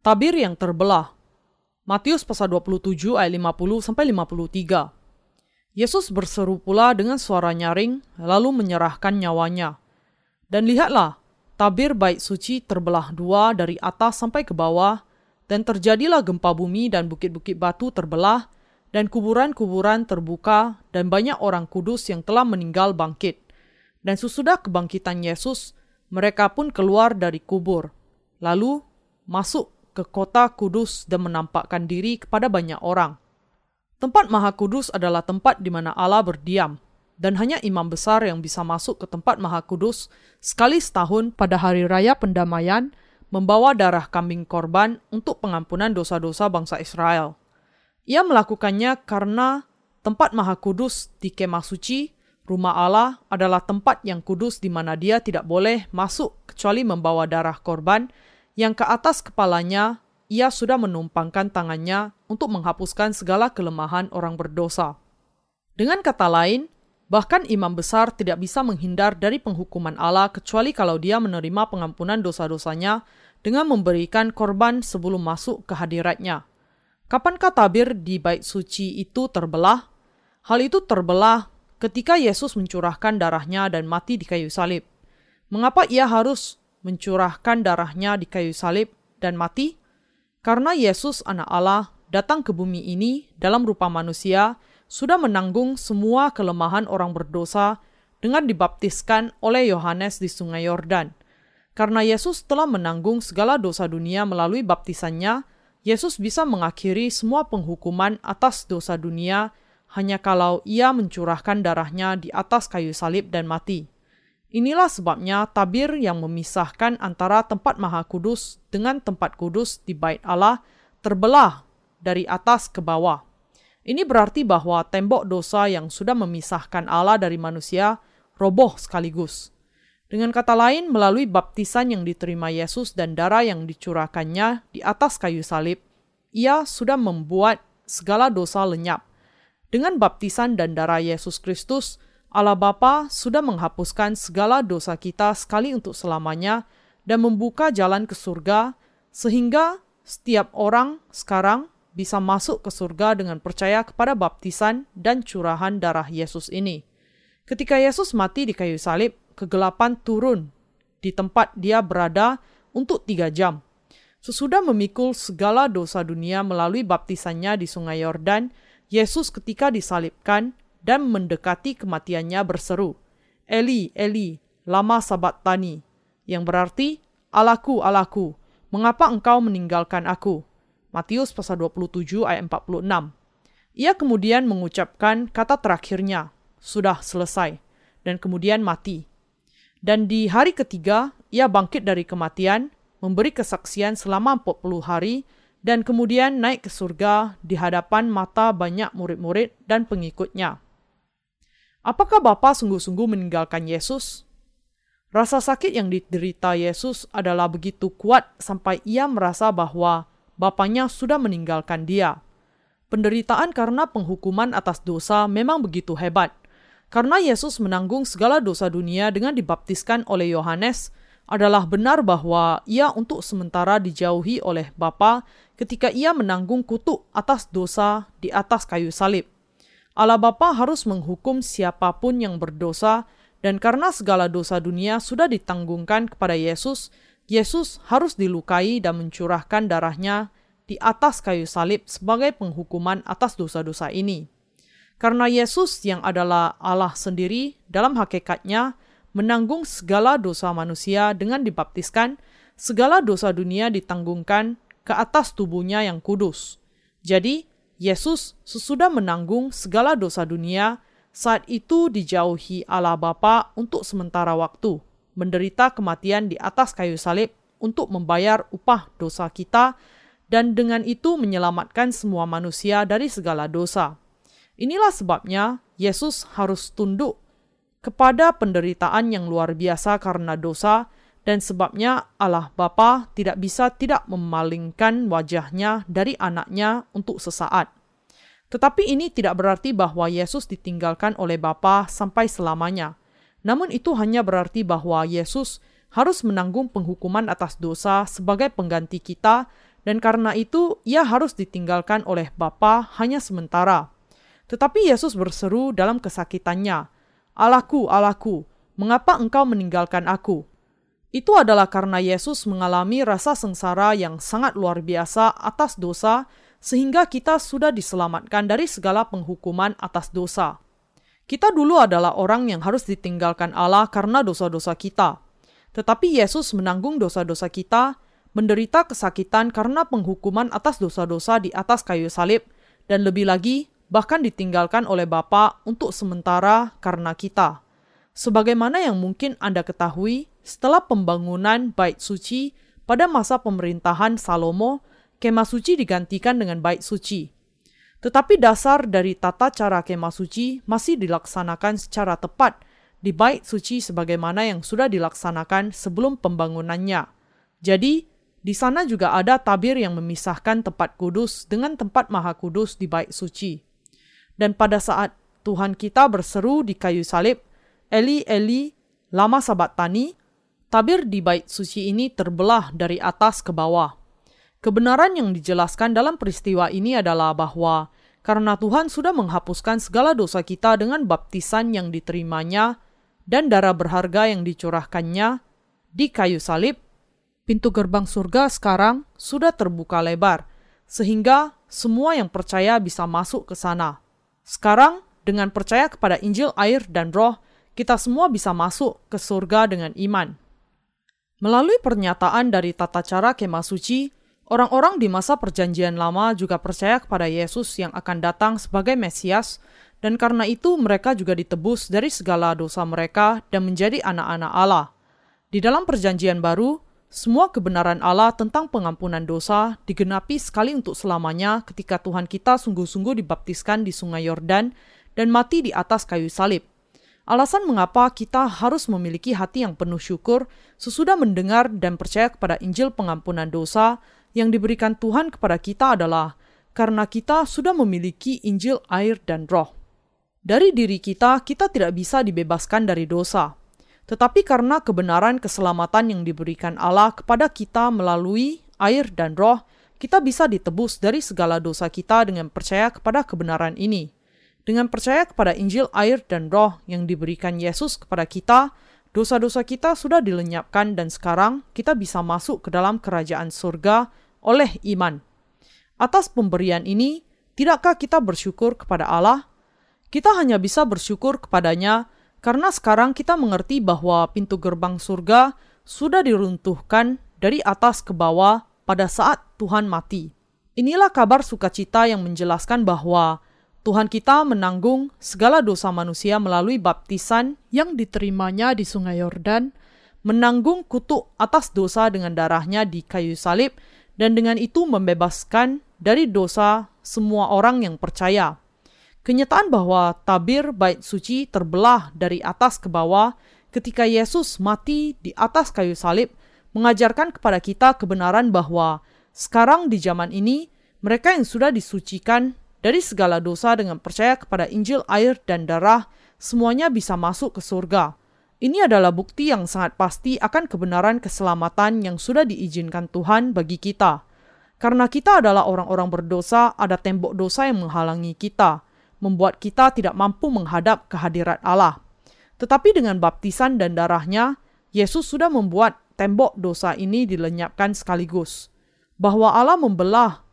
Tabir yang terbelah. Matius pasal 27 ayat 50 sampai 53. Yesus berseru pula dengan suara nyaring lalu menyerahkan nyawanya. Dan lihatlah, tabir bait suci terbelah dua dari atas sampai ke bawah dan terjadilah gempa bumi dan bukit-bukit batu terbelah dan kuburan-kuburan terbuka dan banyak orang kudus yang telah meninggal bangkit. Dan sesudah kebangkitan Yesus, mereka pun keluar dari kubur, lalu masuk ke kota kudus dan menampakkan diri kepada banyak orang. Tempat Maha Kudus adalah tempat di mana Allah berdiam, dan hanya imam besar yang bisa masuk ke tempat Maha Kudus sekali setahun pada hari raya pendamaian membawa darah kambing korban untuk pengampunan dosa-dosa bangsa Israel. Ia melakukannya karena tempat Maha Kudus di kemah suci, rumah Allah adalah tempat yang kudus di mana dia tidak boleh masuk kecuali membawa darah korban yang ke atas kepalanya ia sudah menumpangkan tangannya untuk menghapuskan segala kelemahan orang berdosa. Dengan kata lain, bahkan imam besar tidak bisa menghindar dari penghukuman Allah kecuali kalau dia menerima pengampunan dosa-dosanya dengan memberikan korban sebelum masuk ke hadiratnya. Kapankah tabir di bait suci itu terbelah? Hal itu terbelah ketika Yesus mencurahkan darahnya dan mati di kayu salib. Mengapa ia harus mencurahkan darahnya di kayu salib dan mati? Karena Yesus anak Allah datang ke bumi ini dalam rupa manusia sudah menanggung semua kelemahan orang berdosa dengan dibaptiskan oleh Yohanes di sungai Yordan. Karena Yesus telah menanggung segala dosa dunia melalui baptisannya, Yesus bisa mengakhiri semua penghukuman atas dosa dunia hanya kalau ia mencurahkan darahnya di atas kayu salib dan mati. Inilah sebabnya tabir yang memisahkan antara tempat maha kudus dengan tempat kudus di bait Allah terbelah dari atas ke bawah. Ini berarti bahwa tembok dosa yang sudah memisahkan Allah dari manusia roboh sekaligus. Dengan kata lain, melalui baptisan yang diterima Yesus dan darah yang dicurahkannya di atas kayu salib, ia sudah membuat segala dosa lenyap. Dengan baptisan dan darah Yesus Kristus, Allah Bapa sudah menghapuskan segala dosa kita sekali untuk selamanya dan membuka jalan ke surga sehingga setiap orang sekarang bisa masuk ke surga dengan percaya kepada baptisan dan curahan darah Yesus ini. Ketika Yesus mati di kayu salib, kegelapan turun di tempat dia berada untuk tiga jam. Sesudah memikul segala dosa dunia melalui baptisannya di sungai Yordan, Yesus ketika disalibkan dan mendekati kematiannya berseru, Eli, Eli, lama sabat tani, yang berarti, Alaku, Alaku, mengapa engkau meninggalkan aku? Matius pasal 27 ayat 46. Ia kemudian mengucapkan kata terakhirnya, sudah selesai, dan kemudian mati. Dan di hari ketiga, ia bangkit dari kematian, memberi kesaksian selama 40 hari, dan kemudian naik ke surga di hadapan mata banyak murid-murid dan pengikutnya. Apakah Bapa sungguh-sungguh meninggalkan Yesus? Rasa sakit yang diderita Yesus adalah begitu kuat sampai ia merasa bahwa Bapaknya sudah meninggalkan dia. Penderitaan karena penghukuman atas dosa memang begitu hebat. Karena Yesus menanggung segala dosa dunia dengan dibaptiskan oleh Yohanes, adalah benar bahwa ia untuk sementara dijauhi oleh Bapa ketika ia menanggung kutuk atas dosa di atas kayu salib. Allah Bapa harus menghukum siapa pun yang berdosa dan karena segala dosa dunia sudah ditanggungkan kepada Yesus, Yesus harus dilukai dan mencurahkan darahnya di atas kayu salib sebagai penghukuman atas dosa-dosa ini. Karena Yesus yang adalah Allah sendiri dalam hakikatnya menanggung segala dosa manusia dengan dibaptiskan, segala dosa dunia ditanggungkan ke atas tubuhnya yang kudus. Jadi, Yesus sesudah menanggung segala dosa dunia, saat itu dijauhi Allah Bapa untuk sementara waktu, menderita kematian di atas kayu salib untuk membayar upah dosa kita, dan dengan itu menyelamatkan semua manusia dari segala dosa. Inilah sebabnya Yesus harus tunduk kepada penderitaan yang luar biasa karena dosa, dan sebabnya Allah Bapa tidak bisa tidak memalingkan wajahnya dari anaknya untuk sesaat. Tetapi ini tidak berarti bahwa Yesus ditinggalkan oleh Bapa sampai selamanya. Namun itu hanya berarti bahwa Yesus harus menanggung penghukuman atas dosa sebagai pengganti kita dan karena itu ia harus ditinggalkan oleh Bapa hanya sementara. Tetapi Yesus berseru dalam kesakitannya, Allahku, Allahku, mengapa engkau meninggalkan aku? Itu adalah karena Yesus mengalami rasa sengsara yang sangat luar biasa atas dosa, sehingga kita sudah diselamatkan dari segala penghukuman atas dosa. Kita dulu adalah orang yang harus ditinggalkan Allah karena dosa-dosa kita. Tetapi Yesus menanggung dosa-dosa kita, menderita kesakitan karena penghukuman atas dosa-dosa di atas kayu salib, dan lebih lagi, bahkan ditinggalkan oleh Bapa untuk sementara karena kita. Sebagaimana yang mungkin Anda ketahui, setelah pembangunan bait suci pada masa pemerintahan Salomo, kemah suci digantikan dengan bait suci. Tetapi dasar dari tata cara kemah suci masih dilaksanakan secara tepat di bait suci sebagaimana yang sudah dilaksanakan sebelum pembangunannya. Jadi, di sana juga ada tabir yang memisahkan tempat kudus dengan tempat maha kudus di bait suci. Dan pada saat Tuhan kita berseru di kayu salib, Eli, Eli, lama sabat tani, tabir di bait suci ini terbelah dari atas ke bawah. Kebenaran yang dijelaskan dalam peristiwa ini adalah bahwa karena Tuhan sudah menghapuskan segala dosa kita dengan baptisan yang diterimanya dan darah berharga yang dicurahkannya di kayu salib, pintu gerbang surga sekarang sudah terbuka lebar, sehingga semua yang percaya bisa masuk ke sana. Sekarang, dengan percaya kepada Injil, air, dan Roh, kita semua bisa masuk ke surga dengan iman. Melalui pernyataan dari tata cara kemah suci, orang-orang di masa perjanjian lama juga percaya kepada Yesus yang akan datang sebagai Mesias, dan karena itu mereka juga ditebus dari segala dosa mereka dan menjadi anak-anak Allah. Di dalam perjanjian baru, semua kebenaran Allah tentang pengampunan dosa digenapi sekali untuk selamanya ketika Tuhan kita sungguh-sungguh dibaptiskan di sungai Yordan dan mati di atas kayu salib. Alasan mengapa kita harus memiliki hati yang penuh syukur sesudah mendengar dan percaya kepada Injil pengampunan dosa yang diberikan Tuhan kepada kita adalah karena kita sudah memiliki Injil air dan roh. Dari diri kita, kita tidak bisa dibebaskan dari dosa. Tetapi karena kebenaran keselamatan yang diberikan Allah kepada kita melalui air dan roh, kita bisa ditebus dari segala dosa kita dengan percaya kepada kebenaran ini. Dengan percaya kepada Injil, air, dan roh yang diberikan Yesus kepada kita, dosa-dosa kita sudah dilenyapkan dan sekarang kita bisa masuk ke dalam kerajaan surga oleh iman. Atas pemberian ini, tidakkah kita bersyukur kepada Allah? Kita hanya bisa bersyukur kepadanya karena sekarang kita mengerti bahwa pintu gerbang surga sudah diruntuhkan dari atas ke bawah pada saat Tuhan mati. Inilah kabar sukacita yang menjelaskan bahwa Tuhan kita menanggung segala dosa manusia melalui baptisan yang diterimanya di Sungai Yordan, menanggung kutuk atas dosa dengan darahnya di kayu salib, dan dengan itu membebaskan dari dosa semua orang yang percaya. Kenyataan bahwa tabir bait suci terbelah dari atas ke bawah ketika Yesus mati di atas kayu salib mengajarkan kepada kita kebenaran bahwa sekarang di zaman ini mereka yang sudah disucikan dari segala dosa dengan percaya kepada Injil, air, dan darah, semuanya bisa masuk ke surga. Ini adalah bukti yang sangat pasti akan kebenaran keselamatan yang sudah diizinkan Tuhan bagi kita. Karena kita adalah orang-orang berdosa, ada tembok dosa yang menghalangi kita, membuat kita tidak mampu menghadap kehadirat Allah. Tetapi dengan baptisan dan darahnya, Yesus sudah membuat tembok dosa ini dilenyapkan sekaligus. Bahwa Allah membelah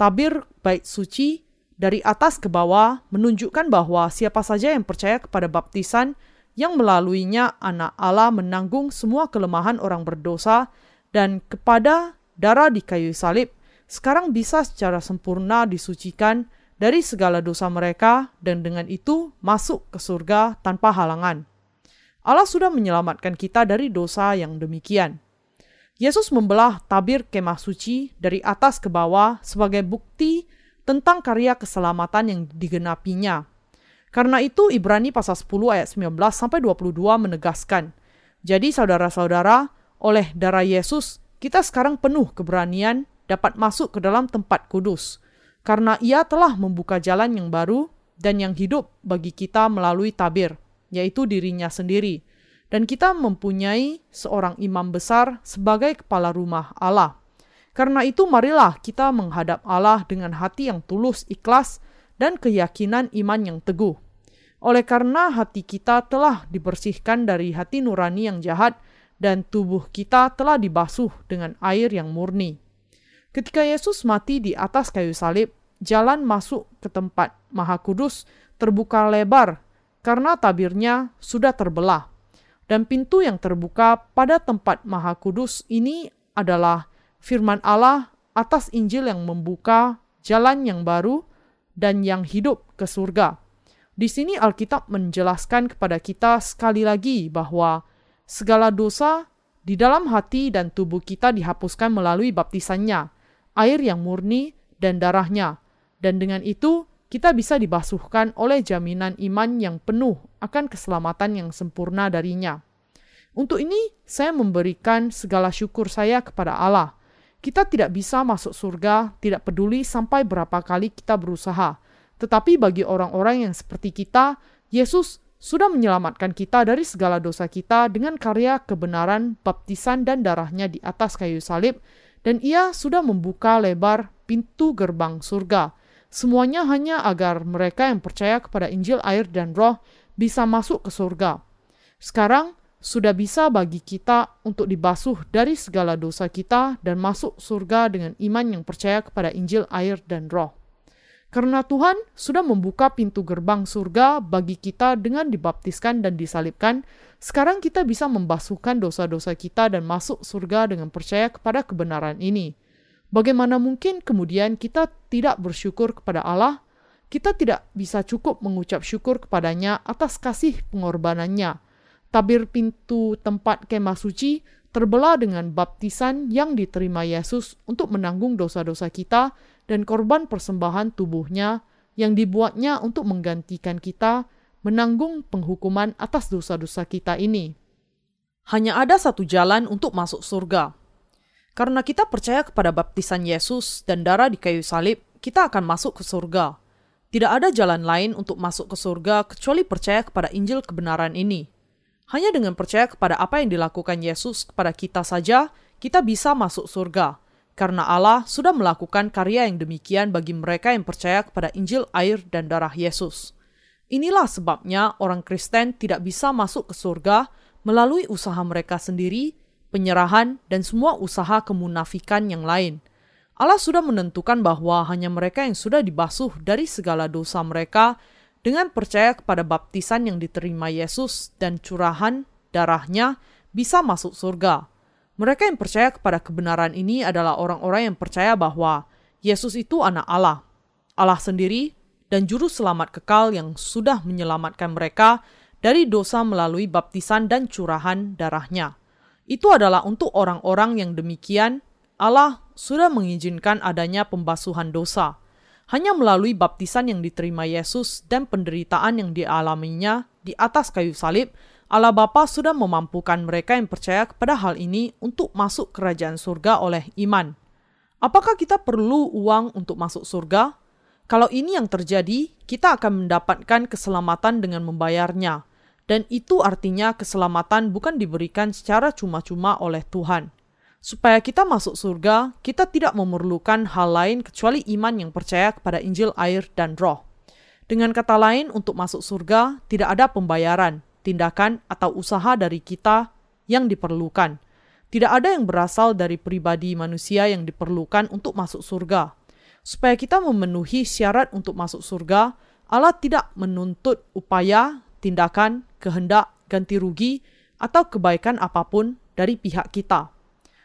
tabir bait suci dari atas ke bawah menunjukkan bahwa siapa saja yang percaya kepada baptisan yang melaluinya anak Allah menanggung semua kelemahan orang berdosa dan kepada darah di kayu salib sekarang bisa secara sempurna disucikan dari segala dosa mereka dan dengan itu masuk ke surga tanpa halangan. Allah sudah menyelamatkan kita dari dosa yang demikian. Yesus membelah tabir kemah suci dari atas ke bawah sebagai bukti tentang karya keselamatan yang digenapinya. Karena itu Ibrani pasal 10 ayat 19 sampai 22 menegaskan, jadi saudara-saudara, oleh darah Yesus kita sekarang penuh keberanian dapat masuk ke dalam tempat kudus, karena ia telah membuka jalan yang baru dan yang hidup bagi kita melalui tabir, yaitu dirinya sendiri. Dan kita mempunyai seorang imam besar sebagai kepala rumah Allah. Karena itu marilah kita menghadap Allah dengan hati yang tulus, ikhlas, dan keyakinan iman yang teguh. Oleh karena hati kita telah dibersihkan dari hati nurani yang jahat dan tubuh kita telah dibasuh dengan air yang murni. Ketika Yesus mati di atas kayu salib, jalan masuk ke tempat Maha Kudus terbuka lebar karena tabirnya sudah terbelah. Dan pintu yang terbuka pada tempat Maha Kudus ini adalah firman Allah atas Injil yang membuka jalan yang baru dan yang hidup ke surga. Di sini Alkitab menjelaskan kepada kita sekali lagi bahwa segala dosa di dalam hati dan tubuh kita dihapuskan melalui baptisannya, air yang murni dan darahnya. Dan dengan itu kita bisa dibasuhkan oleh jaminan iman yang penuh akan keselamatan yang sempurna darinya. Untuk ini, saya memberikan segala syukur saya kepada Allah – kita tidak bisa masuk surga, tidak peduli sampai berapa kali kita berusaha. Tetapi bagi orang-orang yang seperti kita, Yesus sudah menyelamatkan kita dari segala dosa kita dengan karya kebenaran, baptisan, dan darahnya di atas kayu salib, dan ia sudah membuka lebar pintu gerbang surga. Semuanya hanya agar mereka yang percaya kepada Injil, air, dan roh bisa masuk ke surga. Sekarang, sudah bisa bagi kita untuk dibasuh dari segala dosa kita dan masuk surga dengan iman yang percaya kepada Injil, air, dan Roh. Karena Tuhan sudah membuka pintu gerbang surga bagi kita dengan dibaptiskan dan disalibkan, sekarang kita bisa membasuhkan dosa-dosa kita dan masuk surga dengan percaya kepada kebenaran ini. Bagaimana mungkin kemudian kita tidak bersyukur kepada Allah? Kita tidak bisa cukup mengucap syukur kepadanya atas kasih pengorbanannya tabir pintu tempat kemah suci terbelah dengan baptisan yang diterima Yesus untuk menanggung dosa-dosa kita dan korban persembahan tubuhnya yang dibuatnya untuk menggantikan kita menanggung penghukuman atas dosa-dosa kita ini. Hanya ada satu jalan untuk masuk surga. Karena kita percaya kepada baptisan Yesus dan darah di kayu salib, kita akan masuk ke surga. Tidak ada jalan lain untuk masuk ke surga kecuali percaya kepada Injil kebenaran ini. Hanya dengan percaya kepada apa yang dilakukan Yesus kepada kita saja, kita bisa masuk surga. Karena Allah sudah melakukan karya yang demikian bagi mereka yang percaya kepada Injil, air, dan darah Yesus. Inilah sebabnya orang Kristen tidak bisa masuk ke surga melalui usaha mereka sendiri, penyerahan, dan semua usaha kemunafikan yang lain. Allah sudah menentukan bahwa hanya mereka yang sudah dibasuh dari segala dosa mereka dengan percaya kepada baptisan yang diterima Yesus dan curahan darahnya bisa masuk surga. Mereka yang percaya kepada kebenaran ini adalah orang-orang yang percaya bahwa Yesus itu anak Allah, Allah sendiri, dan juru selamat kekal yang sudah menyelamatkan mereka dari dosa melalui baptisan dan curahan darahnya. Itu adalah untuk orang-orang yang demikian Allah sudah mengizinkan adanya pembasuhan dosa hanya melalui baptisan yang diterima Yesus dan penderitaan yang dialaminya di atas kayu salib, Allah Bapa sudah memampukan mereka yang percaya kepada hal ini untuk masuk kerajaan surga oleh iman. Apakah kita perlu uang untuk masuk surga? Kalau ini yang terjadi, kita akan mendapatkan keselamatan dengan membayarnya. Dan itu artinya keselamatan bukan diberikan secara cuma-cuma oleh Tuhan. Supaya kita masuk surga, kita tidak memerlukan hal lain kecuali iman yang percaya kepada Injil, air, dan Roh. Dengan kata lain, untuk masuk surga tidak ada pembayaran, tindakan, atau usaha dari kita yang diperlukan. Tidak ada yang berasal dari pribadi manusia yang diperlukan untuk masuk surga. Supaya kita memenuhi syarat untuk masuk surga, Allah tidak menuntut upaya, tindakan, kehendak, ganti rugi, atau kebaikan apa pun dari pihak kita.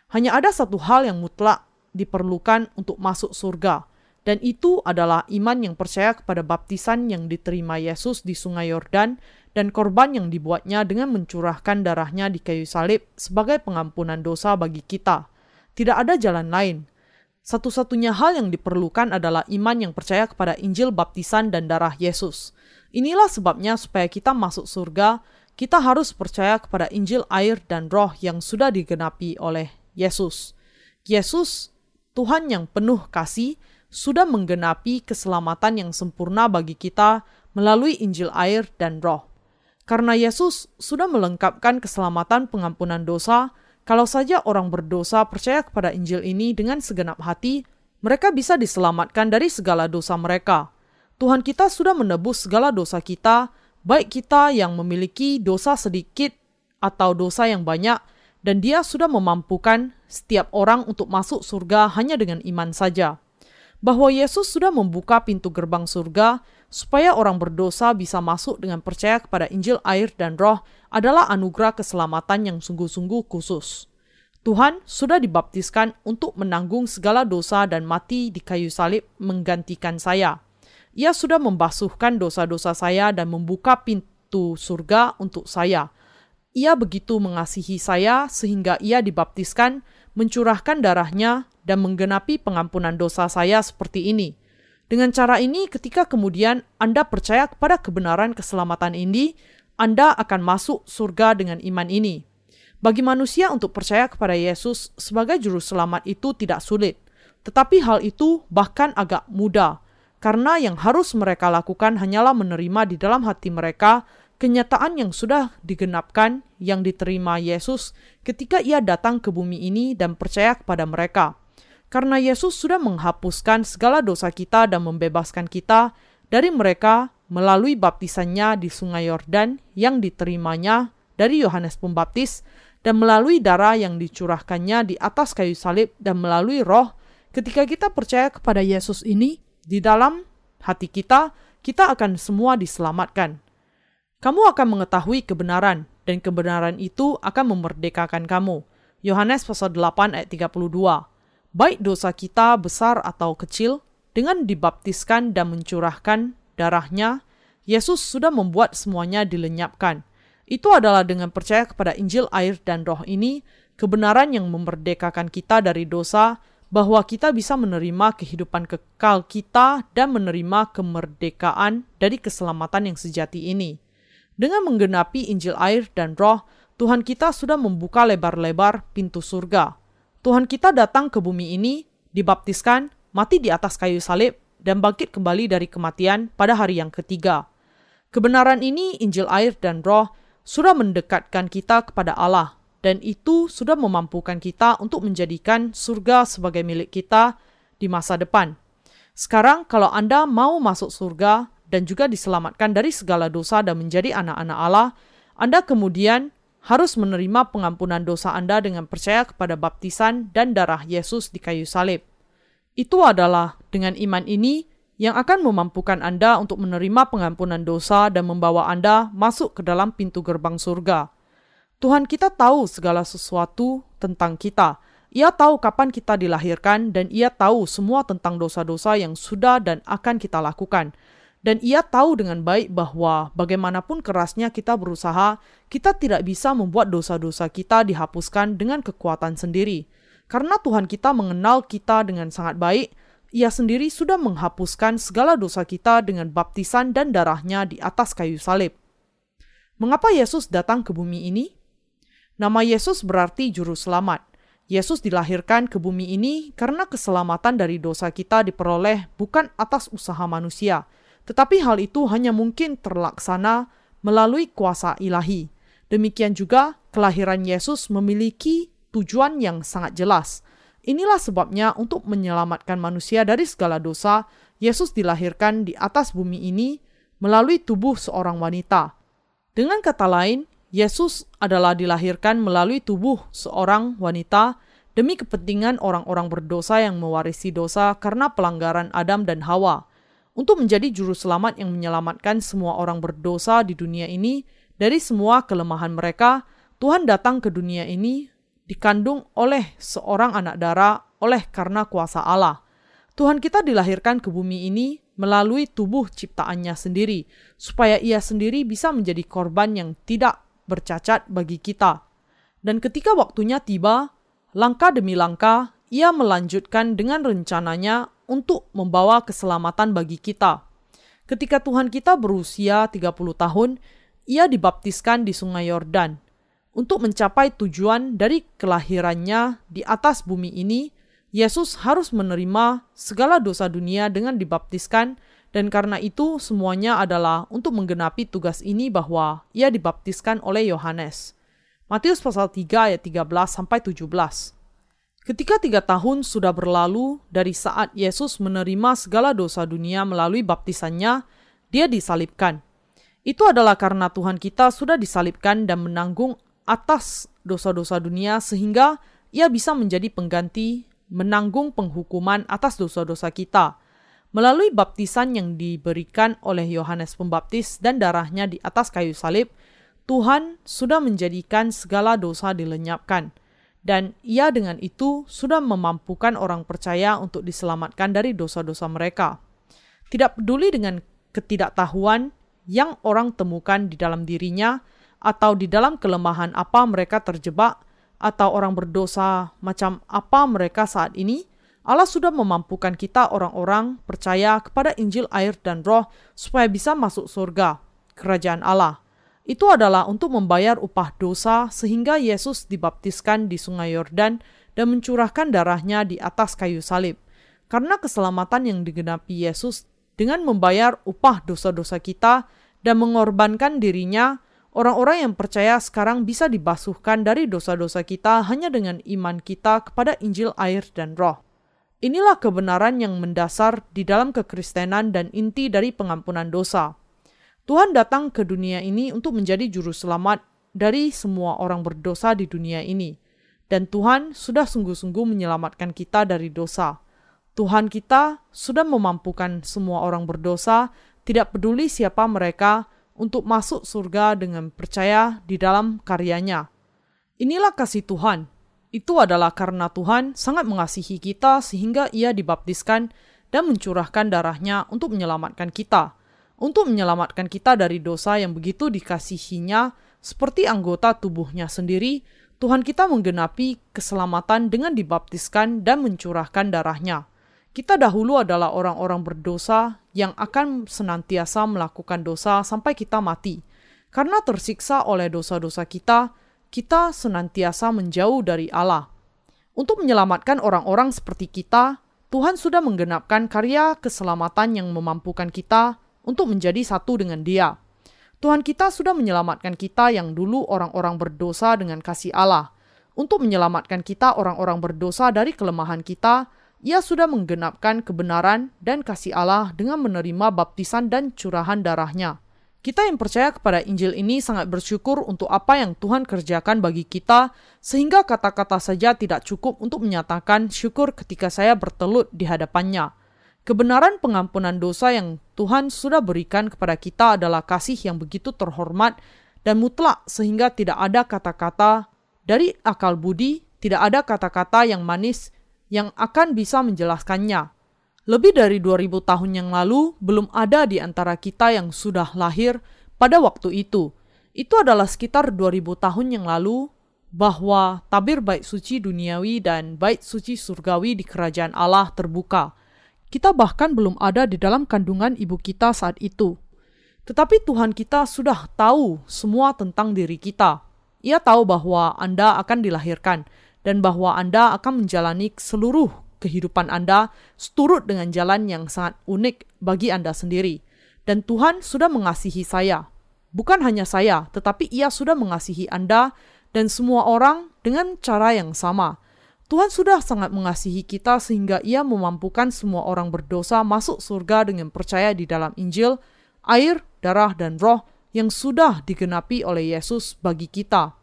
Hanya ada satu hal yang mutlak diperlukan untuk masuk surga, dan itu adalah iman yang percaya kepada baptisan yang diterima Yesus di Sungai Yordan dan korban yang dibuatnya dengan mencurahkan darahnya di kayu salib sebagai pengampunan dosa bagi kita. Tidak ada jalan lain. Satu-satunya hal yang diperlukan adalah iman yang percaya kepada Injil baptisan dan darah Yesus. Inilah sebabnya supaya kita masuk surga, kita harus percaya kepada Injil air dan roh yang sudah digenapi oleh Yesus. Yesus, Tuhan yang penuh kasih, sudah menggenapi keselamatan yang sempurna bagi kita melalui Injil air dan roh. Karena Yesus sudah melengkapkan keselamatan pengampunan dosa, Kalau saja orang berdosa percaya kepada Injil ini dengan segenap hati, mereka bisa diselamatkan dari segala dosa mereka. Tuhan kita sudah menebus segala dosa kita, baik kita yang memiliki dosa sedikit atau dosa yang banyak, dan Dia sudah memampukan setiap orang untuk masuk surga hanya dengan iman saja. Bahwa Yesus sudah membuka pintu gerbang surga supaya orang berdosa bisa masuk dengan percaya kepada Injil air dan roh adalah anugerah keselamatan yang sungguh-sungguh khusus. Tuhan sudah dibaptiskan untuk menanggung segala dosa dan mati di kayu salib menggantikan saya. Ia sudah membasuhkan dosa-dosa saya dan membuka pintu surga untuk saya. Ia begitu mengasihi saya sehingga ia dibaptiskan, mencurahkan darahnya, dan menggenapi pengampunan dosa saya seperti ini. Dengan cara ini, ketika kemudian Anda percaya kepada kebenaran keselamatan ini, Anda akan masuk surga dengan iman ini. Bagi manusia untuk percaya kepada Yesus sebagai juru selamat itu tidak sulit, tetapi hal itu bahkan agak mudah, karena yang harus mereka lakukan hanyalah menerima di dalam hati mereka kenyataan yang sudah digenapkan yang diterima Yesus ketika ia datang ke bumi ini dan percaya kepada mereka karena Yesus sudah menghapuskan segala dosa kita dan membebaskan kita dari mereka melalui baptisannya di Sungai Yordan yang diterimanya dari Yohanes Pembaptis dan melalui darah yang dicurahkannya di atas kayu salib dan melalui roh ketika kita percaya kepada Yesus ini di dalam hati kita, kita akan semua diselamatkan. Kamu akan mengetahui kebenaran dan kebenaran itu akan memerdekakan kamu. Yohanes pasal 8 ayat 32 baik dosa kita besar atau kecil, dengan dibaptiskan dan mencurahkan darahnya, Yesus sudah membuat semuanya dilenyapkan. Itu adalah dengan percaya kepada Injil air dan roh ini, kebenaran yang memerdekakan kita dari dosa, bahwa kita bisa menerima kehidupan kekal kita dan menerima kemerdekaan dari keselamatan yang sejati ini. Dengan menggenapi Injil air dan roh, Tuhan kita sudah membuka lebar-lebar pintu surga. Tuhan kita datang ke bumi ini, dibaptiskan, mati di atas kayu salib, dan bangkit kembali dari kematian pada hari yang ketiga. Kebenaran ini, Injil air dan roh, sudah mendekatkan kita kepada Allah, dan itu sudah memampukan kita untuk menjadikan surga sebagai milik kita di masa depan. Sekarang, kalau Anda mau masuk surga dan juga diselamatkan dari segala dosa dan menjadi anak-anak Allah, Anda kemudian harus menerima pengampunan dosa Anda dengan percaya kepada baptisan dan darah Yesus di kayu salib. Itu adalah dengan iman ini yang akan memampukan Anda untuk menerima pengampunan dosa dan membawa Anda masuk ke dalam pintu gerbang surga. Tuhan kita tahu segala sesuatu tentang kita. Ia tahu kapan kita dilahirkan dan ia tahu semua tentang dosa-dosa yang sudah dan akan kita lakukan. Dan ia tahu dengan baik bahwa bagaimanapun kerasnya kita berusaha, kita tidak bisa membuat dosa-dosa kita dihapuskan dengan kekuatan sendiri. Karena Tuhan kita mengenal kita dengan sangat baik, ia sendiri sudah menghapuskan segala dosa kita dengan baptisan dan darahnya di atas kayu salib. Mengapa Yesus datang ke bumi ini? Nama Yesus berarti juru selamat. Yesus dilahirkan ke bumi ini karena keselamatan dari dosa kita diperoleh bukan atas usaha manusia, tetapi hal itu hanya mungkin terlaksana melalui kuasa ilahi. Demikian juga kelahiran Yesus memiliki tujuan yang sangat jelas. Inilah sebabnya untuk menyelamatkan manusia dari segala dosa, Yesus dilahirkan di atas bumi ini melalui tubuh seorang wanita. Dengan kata lain, Yesus adalah dilahirkan melalui tubuh seorang wanita demi kepentingan orang-orang berdosa yang mewarisi dosa karena pelanggaran Adam dan Hawa untuk menjadi juru selamat yang menyelamatkan semua orang berdosa di dunia ini dari semua kelemahan mereka, Tuhan datang ke dunia ini dikandung oleh seorang anak darah oleh karena kuasa Allah. Tuhan kita dilahirkan ke bumi ini melalui tubuh ciptaannya sendiri, supaya ia sendiri bisa menjadi korban yang tidak bercacat bagi kita. Dan ketika waktunya tiba, langkah demi langkah, ia melanjutkan dengan rencananya untuk membawa keselamatan bagi kita. Ketika Tuhan kita berusia 30 tahun, ia dibaptiskan di Sungai Yordan. Untuk mencapai tujuan dari kelahirannya di atas bumi ini, Yesus harus menerima segala dosa dunia dengan dibaptiskan dan karena itu semuanya adalah untuk menggenapi tugas ini bahwa ia dibaptiskan oleh Yohanes. Matius pasal 3 ayat 13 sampai 17. Ketika tiga tahun sudah berlalu dari saat Yesus menerima segala dosa dunia melalui baptisannya, dia disalibkan. Itu adalah karena Tuhan kita sudah disalibkan dan menanggung atas dosa-dosa dunia sehingga ia bisa menjadi pengganti menanggung penghukuman atas dosa-dosa kita. Melalui baptisan yang diberikan oleh Yohanes Pembaptis dan darahnya di atas kayu salib, Tuhan sudah menjadikan segala dosa dilenyapkan, dan Ia dengan itu sudah memampukan orang percaya untuk diselamatkan dari dosa-dosa mereka. Tidak peduli dengan ketidaktahuan yang orang temukan di dalam dirinya, atau di dalam kelemahan apa mereka terjebak, atau orang berdosa macam apa mereka saat ini, Allah sudah memampukan kita orang-orang percaya kepada Injil air dan roh supaya bisa masuk surga, kerajaan Allah itu adalah untuk membayar upah dosa sehingga Yesus dibaptiskan di sungai Yordan dan mencurahkan darahnya di atas kayu salib. Karena keselamatan yang digenapi Yesus dengan membayar upah dosa-dosa kita dan mengorbankan dirinya, orang-orang yang percaya sekarang bisa dibasuhkan dari dosa-dosa kita hanya dengan iman kita kepada Injil air dan roh. Inilah kebenaran yang mendasar di dalam kekristenan dan inti dari pengampunan dosa. Tuhan datang ke dunia ini untuk menjadi juru selamat dari semua orang berdosa di dunia ini. Dan Tuhan sudah sungguh-sungguh menyelamatkan kita dari dosa. Tuhan kita sudah memampukan semua orang berdosa, tidak peduli siapa mereka, untuk masuk surga dengan percaya di dalam karyanya. Inilah kasih Tuhan. Itu adalah karena Tuhan sangat mengasihi kita sehingga ia dibaptiskan dan mencurahkan darahnya untuk menyelamatkan kita untuk menyelamatkan kita dari dosa yang begitu dikasihinya seperti anggota tubuhnya sendiri, Tuhan kita menggenapi keselamatan dengan dibaptiskan dan mencurahkan darahnya. Kita dahulu adalah orang-orang berdosa yang akan senantiasa melakukan dosa sampai kita mati. Karena tersiksa oleh dosa-dosa kita, kita senantiasa menjauh dari Allah. Untuk menyelamatkan orang-orang seperti kita, Tuhan sudah menggenapkan karya keselamatan yang memampukan kita untuk menjadi satu dengan Dia. Tuhan kita sudah menyelamatkan kita yang dulu orang-orang berdosa dengan kasih Allah. Untuk menyelamatkan kita orang-orang berdosa dari kelemahan kita, ia sudah menggenapkan kebenaran dan kasih Allah dengan menerima baptisan dan curahan darahnya. Kita yang percaya kepada Injil ini sangat bersyukur untuk apa yang Tuhan kerjakan bagi kita, sehingga kata-kata saja tidak cukup untuk menyatakan syukur ketika saya bertelut di hadapannya. Kebenaran pengampunan dosa yang Tuhan sudah berikan kepada kita adalah kasih yang begitu terhormat dan mutlak sehingga tidak ada kata-kata dari akal budi, tidak ada kata-kata yang manis yang akan bisa menjelaskannya. Lebih dari 2000 tahun yang lalu, belum ada di antara kita yang sudah lahir pada waktu itu. Itu adalah sekitar 2000 tahun yang lalu bahwa tabir bait suci duniawi dan bait suci surgawi di kerajaan Allah terbuka. Kita bahkan belum ada di dalam kandungan ibu kita saat itu. Tetapi Tuhan kita sudah tahu semua tentang diri kita. Ia tahu bahwa Anda akan dilahirkan dan bahwa Anda akan menjalani seluruh kehidupan Anda seturut dengan jalan yang sangat unik bagi Anda sendiri. Dan Tuhan sudah mengasihi saya. Bukan hanya saya, tetapi Ia sudah mengasihi Anda dan semua orang dengan cara yang sama Tuhan sudah sangat mengasihi kita sehingga ia memampukan semua orang berdosa masuk surga dengan percaya di dalam Injil, air, darah, dan roh yang sudah digenapi oleh Yesus bagi kita.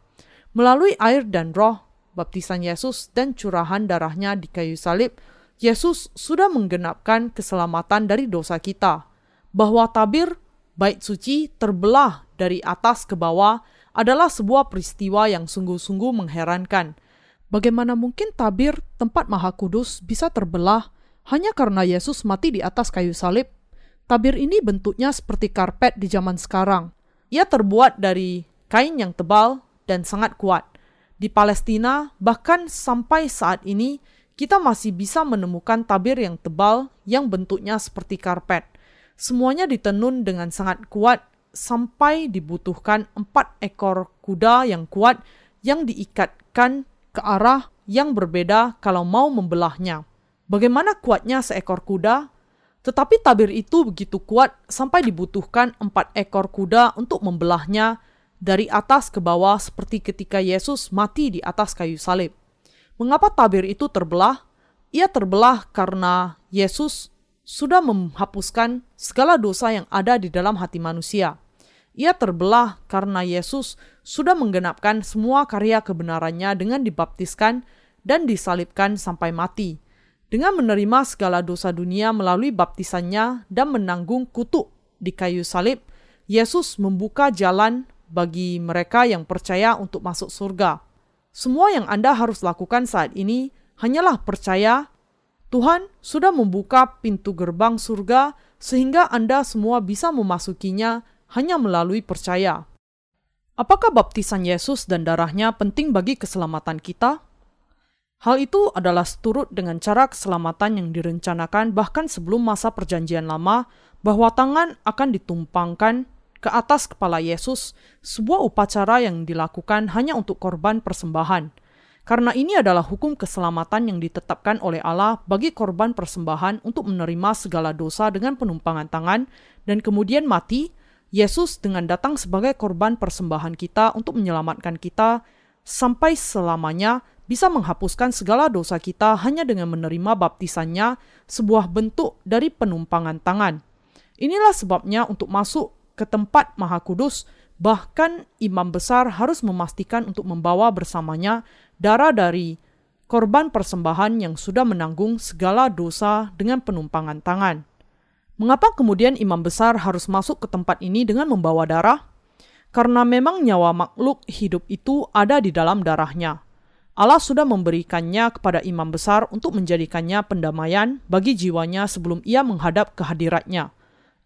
Melalui air dan roh, baptisan Yesus dan curahan darahnya di kayu salib, Yesus sudah menggenapkan keselamatan dari dosa kita. Bahwa tabir bait suci terbelah dari atas ke bawah adalah sebuah peristiwa yang sungguh-sungguh mengherankan – Bagaimana mungkin tabir tempat maha kudus bisa terbelah hanya karena Yesus mati di atas kayu salib? Tabir ini bentuknya seperti karpet di zaman sekarang. Ia terbuat dari kain yang tebal dan sangat kuat. Di Palestina, bahkan sampai saat ini, kita masih bisa menemukan tabir yang tebal yang bentuknya seperti karpet. Semuanya ditenun dengan sangat kuat sampai dibutuhkan empat ekor kuda yang kuat yang diikatkan ke arah yang berbeda kalau mau membelahnya. Bagaimana kuatnya seekor kuda? Tetapi tabir itu begitu kuat sampai dibutuhkan empat ekor kuda untuk membelahnya dari atas ke bawah seperti ketika Yesus mati di atas kayu salib. Mengapa tabir itu terbelah? Ia terbelah karena Yesus sudah menghapuskan segala dosa yang ada di dalam hati manusia. Ia terbelah karena Yesus sudah menggenapkan semua karya kebenarannya dengan dibaptiskan dan disalibkan sampai mati. Dengan menerima segala dosa dunia melalui baptisannya dan menanggung kutuk di kayu salib, Yesus membuka jalan bagi mereka yang percaya untuk masuk surga. Semua yang Anda harus lakukan saat ini hanyalah percaya Tuhan sudah membuka pintu gerbang surga sehingga Anda semua bisa memasukinya hanya melalui percaya. Apakah baptisan Yesus dan darahnya penting bagi keselamatan kita? Hal itu adalah seturut dengan cara keselamatan yang direncanakan bahkan sebelum masa perjanjian lama bahwa tangan akan ditumpangkan ke atas kepala Yesus, sebuah upacara yang dilakukan hanya untuk korban persembahan – karena ini adalah hukum keselamatan yang ditetapkan oleh Allah bagi korban persembahan untuk menerima segala dosa dengan penumpangan tangan dan kemudian mati, Yesus dengan datang sebagai korban persembahan kita untuk menyelamatkan kita sampai selamanya bisa menghapuskan segala dosa kita hanya dengan menerima baptisannya sebuah bentuk dari penumpangan tangan. Inilah sebabnya untuk masuk ke tempat maha kudus, bahkan imam besar harus memastikan untuk membawa bersamanya darah dari korban persembahan yang sudah menanggung segala dosa dengan penumpangan tangan. Mengapa kemudian imam besar harus masuk ke tempat ini dengan membawa darah? Karena memang nyawa makhluk hidup itu ada di dalam darahnya. Allah sudah memberikannya kepada imam besar untuk menjadikannya pendamaian bagi jiwanya sebelum ia menghadap kehadiratnya.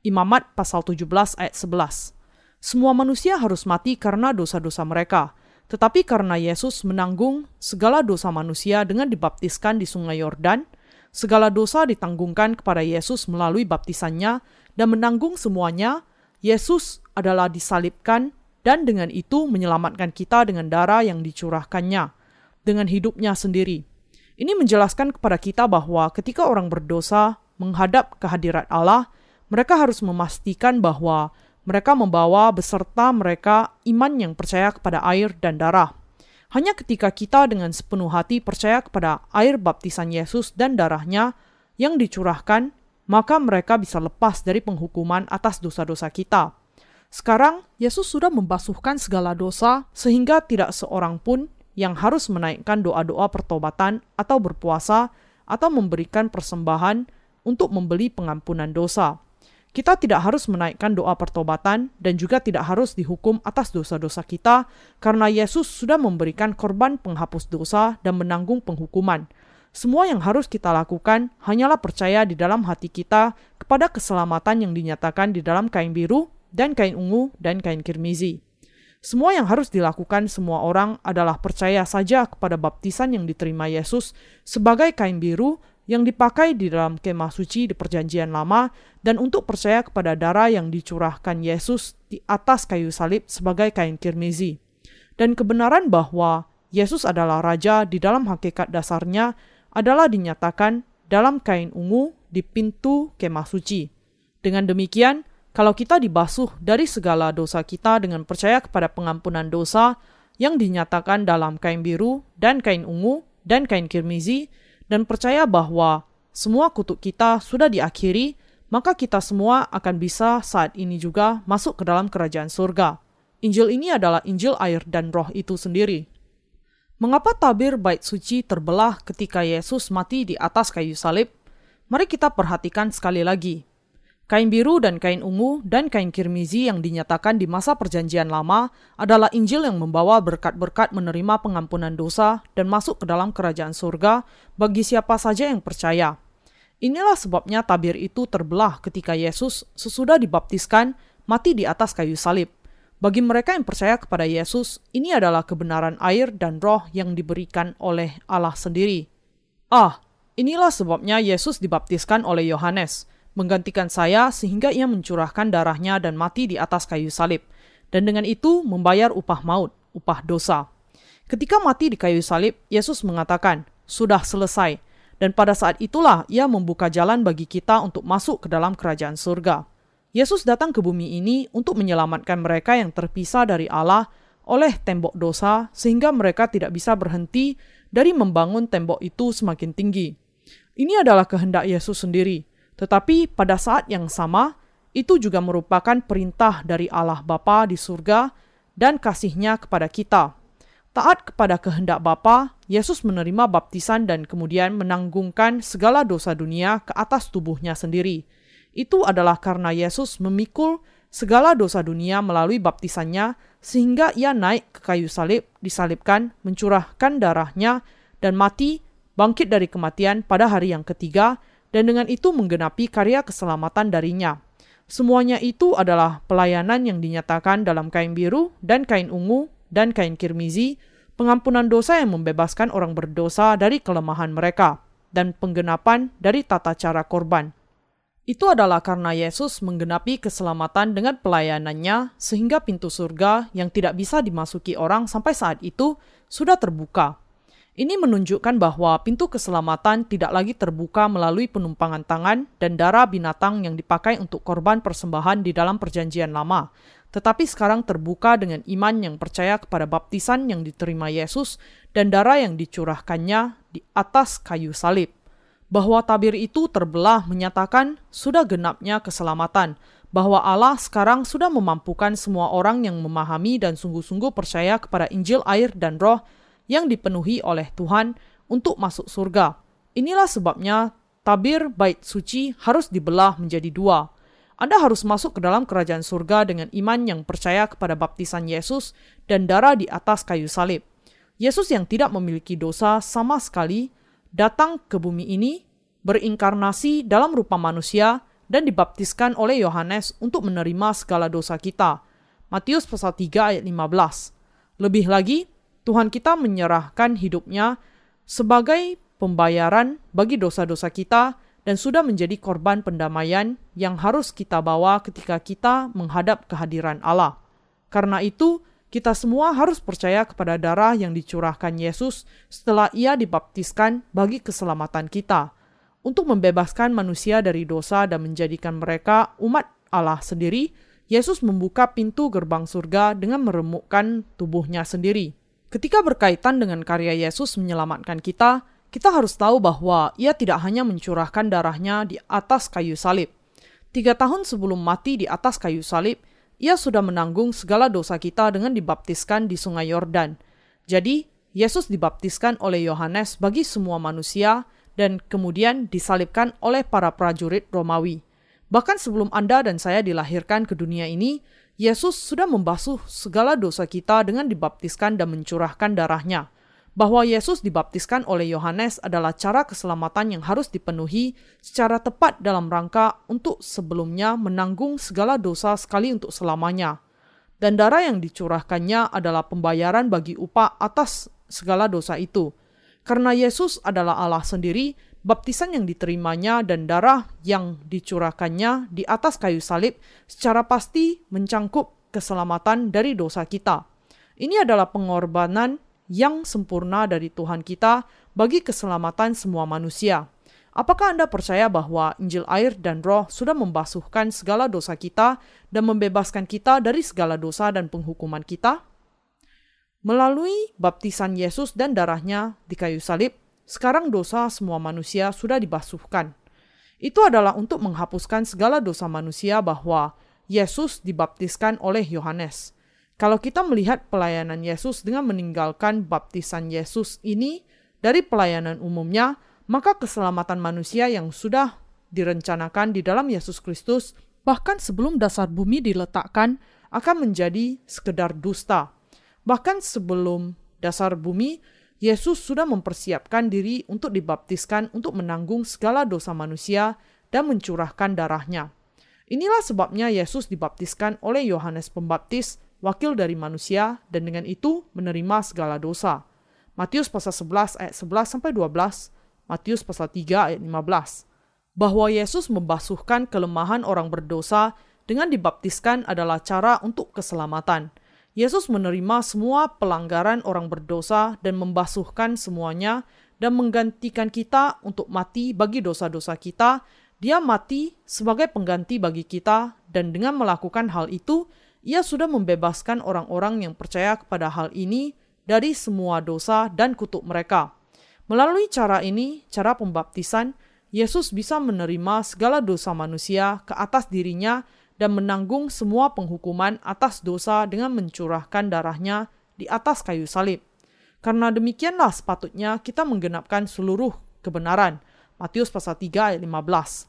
Imamat pasal 17 ayat 11. Semua manusia harus mati karena dosa-dosa mereka, tetapi karena Yesus menanggung segala dosa manusia dengan dibaptiskan di sungai Yordan, segala dosa ditanggungkan kepada Yesus melalui baptisannya dan menanggung semuanya, Yesus adalah disalibkan dan dengan itu menyelamatkan kita dengan darah yang dicurahkannya, dengan hidupnya sendiri. Ini menjelaskan kepada kita bahwa ketika orang berdosa menghadap kehadirat Allah, mereka harus memastikan bahwa mereka membawa beserta mereka iman yang percaya kepada air dan darah. Hanya ketika kita dengan sepenuh hati percaya kepada air baptisan Yesus dan darahnya yang dicurahkan, maka mereka bisa lepas dari penghukuman atas dosa-dosa kita. Sekarang, Yesus sudah membasuhkan segala dosa sehingga tidak seorang pun yang harus menaikkan doa-doa pertobatan atau berpuasa atau memberikan persembahan untuk membeli pengampunan dosa. Kita tidak harus menaikkan doa pertobatan dan juga tidak harus dihukum atas dosa-dosa kita karena Yesus sudah memberikan korban penghapus dosa dan menanggung penghukuman. Semua yang harus kita lakukan hanyalah percaya di dalam hati kita kepada keselamatan yang dinyatakan di dalam kain biru dan kain ungu dan kain kirmizi. Semua yang harus dilakukan semua orang adalah percaya saja kepada baptisan yang diterima Yesus sebagai kain biru yang dipakai di dalam kemah suci di Perjanjian Lama, dan untuk percaya kepada darah yang dicurahkan Yesus di atas kayu salib sebagai kain kirmizi, dan kebenaran bahwa Yesus adalah Raja di dalam hakikat dasarnya adalah dinyatakan dalam kain ungu di pintu kemah suci. Dengan demikian, kalau kita dibasuh dari segala dosa kita dengan percaya kepada pengampunan dosa yang dinyatakan dalam kain biru dan kain ungu dan kain kirmizi, dan percaya bahwa semua kutuk kita sudah diakhiri, maka kita semua akan bisa saat ini juga masuk ke dalam kerajaan surga. Injil ini adalah Injil air dan roh itu sendiri. Mengapa tabir bait suci terbelah ketika Yesus mati di atas kayu salib? Mari kita perhatikan sekali lagi. Kain biru dan kain ungu dan kain kirmizi yang dinyatakan di masa perjanjian lama adalah Injil yang membawa berkat-berkat menerima pengampunan dosa dan masuk ke dalam kerajaan surga bagi siapa saja yang percaya. Inilah sebabnya tabir itu terbelah ketika Yesus sesudah dibaptiskan mati di atas kayu salib. Bagi mereka yang percaya kepada Yesus, ini adalah kebenaran air dan roh yang diberikan oleh Allah sendiri. Ah, inilah sebabnya Yesus dibaptiskan oleh Yohanes menggantikan saya sehingga ia mencurahkan darahnya dan mati di atas kayu salib, dan dengan itu membayar upah maut, upah dosa. Ketika mati di kayu salib, Yesus mengatakan, "Sudah selesai." Dan pada saat itulah ia membuka jalan bagi kita untuk masuk ke dalam kerajaan surga. Yesus datang ke bumi ini untuk menyelamatkan mereka yang terpisah dari Allah oleh tembok dosa, sehingga mereka tidak bisa berhenti dari membangun tembok itu semakin tinggi. Ini adalah kehendak Yesus sendiri, tetapi pada saat yang sama, itu juga merupakan perintah dari Allah Bapa di surga dan kasihnya kepada kita. Taat kepada kehendak Bapa, Yesus menerima baptisan dan kemudian menanggungkan segala dosa dunia ke atas tubuhnya sendiri. Itu adalah karena Yesus memikul segala dosa dunia melalui baptisannya sehingga ia naik ke kayu salib, disalibkan, mencurahkan darahnya, dan mati, bangkit dari kematian pada hari yang ketiga, dan dengan itu menggenapi karya keselamatan darinya. Semuanya itu adalah pelayanan yang dinyatakan dalam kain biru dan kain ungu dan kain kirmizi, pengampunan dosa yang membebaskan orang berdosa dari kelemahan mereka, dan penggenapan dari tata cara korban. Itu adalah karena Yesus menggenapi keselamatan dengan pelayanannya sehingga pintu surga yang tidak bisa dimasuki orang sampai saat itu sudah terbuka. Ini menunjukkan bahwa pintu keselamatan tidak lagi terbuka melalui penumpangan tangan dan darah binatang yang dipakai untuk korban persembahan di dalam Perjanjian Lama, tetapi sekarang terbuka dengan iman yang percaya kepada baptisan yang diterima Yesus dan darah yang dicurahkannya di atas kayu salib. Bahwa tabir itu terbelah menyatakan sudah genapnya keselamatan, bahwa Allah sekarang sudah memampukan semua orang yang memahami dan sungguh-sungguh percaya kepada Injil air dan roh yang dipenuhi oleh Tuhan untuk masuk surga. Inilah sebabnya tabir bait suci harus dibelah menjadi dua. Anda harus masuk ke dalam kerajaan surga dengan iman yang percaya kepada baptisan Yesus dan darah di atas kayu salib. Yesus yang tidak memiliki dosa sama sekali datang ke bumi ini, berinkarnasi dalam rupa manusia, dan dibaptiskan oleh Yohanes untuk menerima segala dosa kita. Matius pasal 3 ayat 15. Lebih lagi, Tuhan kita menyerahkan hidupnya sebagai pembayaran bagi dosa-dosa kita dan sudah menjadi korban pendamaian yang harus kita bawa ketika kita menghadap kehadiran Allah. Karena itu, kita semua harus percaya kepada darah yang dicurahkan Yesus setelah ia dibaptiskan bagi keselamatan kita, untuk membebaskan manusia dari dosa dan menjadikan mereka umat Allah sendiri. Yesus membuka pintu gerbang surga dengan meremukkan tubuhnya sendiri. Ketika berkaitan dengan karya Yesus menyelamatkan kita, kita harus tahu bahwa ia tidak hanya mencurahkan darahnya di atas kayu salib. Tiga tahun sebelum mati di atas kayu salib, ia sudah menanggung segala dosa kita dengan dibaptiskan di sungai Yordan. Jadi, Yesus dibaptiskan oleh Yohanes bagi semua manusia dan kemudian disalibkan oleh para prajurit Romawi. Bahkan sebelum Anda dan saya dilahirkan ke dunia ini, Yesus sudah membasuh segala dosa kita dengan dibaptiskan dan mencurahkan darahnya. Bahwa Yesus dibaptiskan oleh Yohanes adalah cara keselamatan yang harus dipenuhi secara tepat dalam rangka untuk sebelumnya menanggung segala dosa sekali untuk selamanya. Dan darah yang dicurahkannya adalah pembayaran bagi upah atas segala dosa itu. Karena Yesus adalah Allah sendiri, baptisan yang diterimanya dan darah yang dicurahkannya di atas kayu salib secara pasti mencangkup keselamatan dari dosa kita. Ini adalah pengorbanan yang sempurna dari Tuhan kita bagi keselamatan semua manusia. Apakah Anda percaya bahwa Injil air dan roh sudah membasuhkan segala dosa kita dan membebaskan kita dari segala dosa dan penghukuman kita? Melalui baptisan Yesus dan darahnya di kayu salib, sekarang dosa semua manusia sudah dibasuhkan. Itu adalah untuk menghapuskan segala dosa manusia bahwa Yesus dibaptiskan oleh Yohanes. Kalau kita melihat pelayanan Yesus dengan meninggalkan baptisan Yesus ini dari pelayanan umumnya, maka keselamatan manusia yang sudah direncanakan di dalam Yesus Kristus, bahkan sebelum dasar bumi diletakkan, akan menjadi sekedar dusta. Bahkan sebelum dasar bumi, Yesus sudah mempersiapkan diri untuk dibaptiskan untuk menanggung segala dosa manusia dan mencurahkan darahnya. Inilah sebabnya Yesus dibaptiskan oleh Yohanes Pembaptis, wakil dari manusia, dan dengan itu menerima segala dosa. Matius pasal 11 ayat 11 sampai 12, Matius pasal 3 ayat 15. Bahwa Yesus membasuhkan kelemahan orang berdosa dengan dibaptiskan adalah cara untuk keselamatan. Yesus menerima semua pelanggaran orang berdosa dan membasuhkan semuanya dan menggantikan kita untuk mati bagi dosa-dosa kita Dia mati sebagai pengganti bagi kita, dan dengan melakukan hal itu, ia sudah membebaskan orang-orang yang percaya kepada hal ini dari semua dosa dan kutuk mereka. Melalui cara ini, cara pembaptisan, Yesus bisa menerima segala dosa manusia ke atas dirinya dan menanggung semua penghukuman atas dosa dengan mencurahkan darahnya di atas kayu salib. Karena demikianlah sepatutnya kita menggenapkan seluruh kebenaran. Matius pasal 3 ayat 15.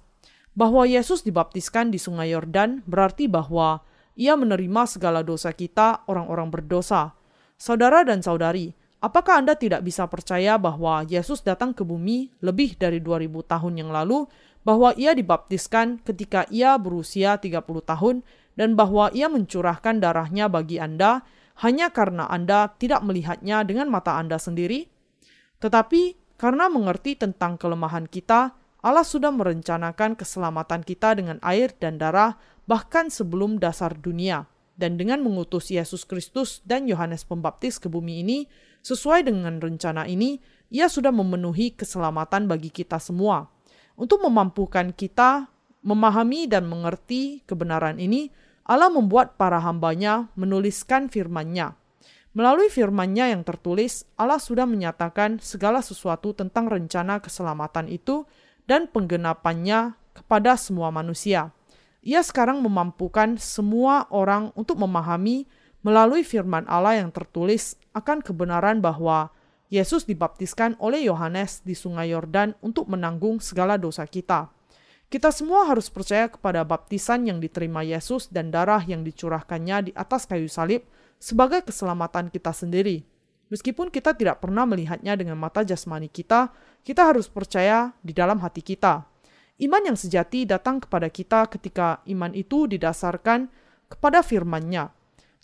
Bahwa Yesus dibaptiskan di sungai Yordan berarti bahwa ia menerima segala dosa kita orang-orang berdosa. Saudara dan saudari, apakah Anda tidak bisa percaya bahwa Yesus datang ke bumi lebih dari 2000 tahun yang lalu, bahwa ia dibaptiskan ketika ia berusia 30 tahun, dan bahwa ia mencurahkan darahnya bagi Anda hanya karena Anda tidak melihatnya dengan mata Anda sendiri? Tetapi karena mengerti tentang kelemahan kita, Allah sudah merencanakan keselamatan kita dengan air dan darah bahkan sebelum dasar dunia. Dan dengan mengutus Yesus Kristus dan Yohanes Pembaptis ke bumi ini, sesuai dengan rencana ini, ia sudah memenuhi keselamatan bagi kita semua. Untuk memampukan kita memahami dan mengerti kebenaran ini, Allah membuat para hambanya menuliskan firman-Nya. Melalui firman-Nya yang tertulis, Allah sudah menyatakan segala sesuatu tentang rencana keselamatan itu dan penggenapannya kepada semua manusia. Ia sekarang memampukan semua orang untuk memahami melalui firman Allah yang tertulis akan kebenaran bahwa Yesus dibaptiskan oleh Yohanes di Sungai Yordan untuk menanggung segala dosa kita. Kita semua harus percaya kepada baptisan yang diterima Yesus dan darah yang dicurahkannya di atas kayu salib sebagai keselamatan kita sendiri. Meskipun kita tidak pernah melihatnya dengan mata jasmani kita, kita harus percaya di dalam hati kita. Iman yang sejati datang kepada kita ketika iman itu didasarkan kepada firman-Nya.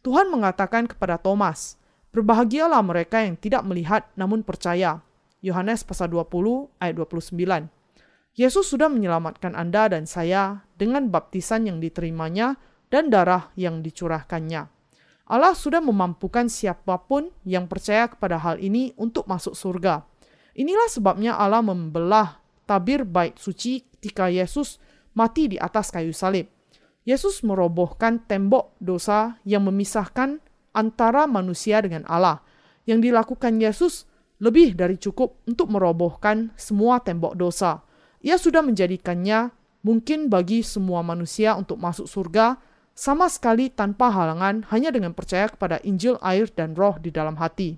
Tuhan mengatakan kepada Thomas, Berbahagialah mereka yang tidak melihat namun percaya. Yohanes pasal 20 ayat 29. Yesus sudah menyelamatkan Anda dan saya dengan baptisan yang diterimanya dan darah yang dicurahkannya. Allah sudah memampukan siapa pun yang percaya kepada hal ini untuk masuk surga. Inilah sebabnya Allah membelah tabir bait suci ketika Yesus mati di atas kayu salib. Yesus merobohkan tembok dosa yang memisahkan antara manusia dengan Allah. Yang dilakukan Yesus lebih dari cukup untuk merobohkan semua tembok dosa. Ia sudah menjadikannya mungkin bagi semua manusia untuk masuk surga sama sekali tanpa halangan hanya dengan percaya kepada Injil, air, dan roh di dalam hati.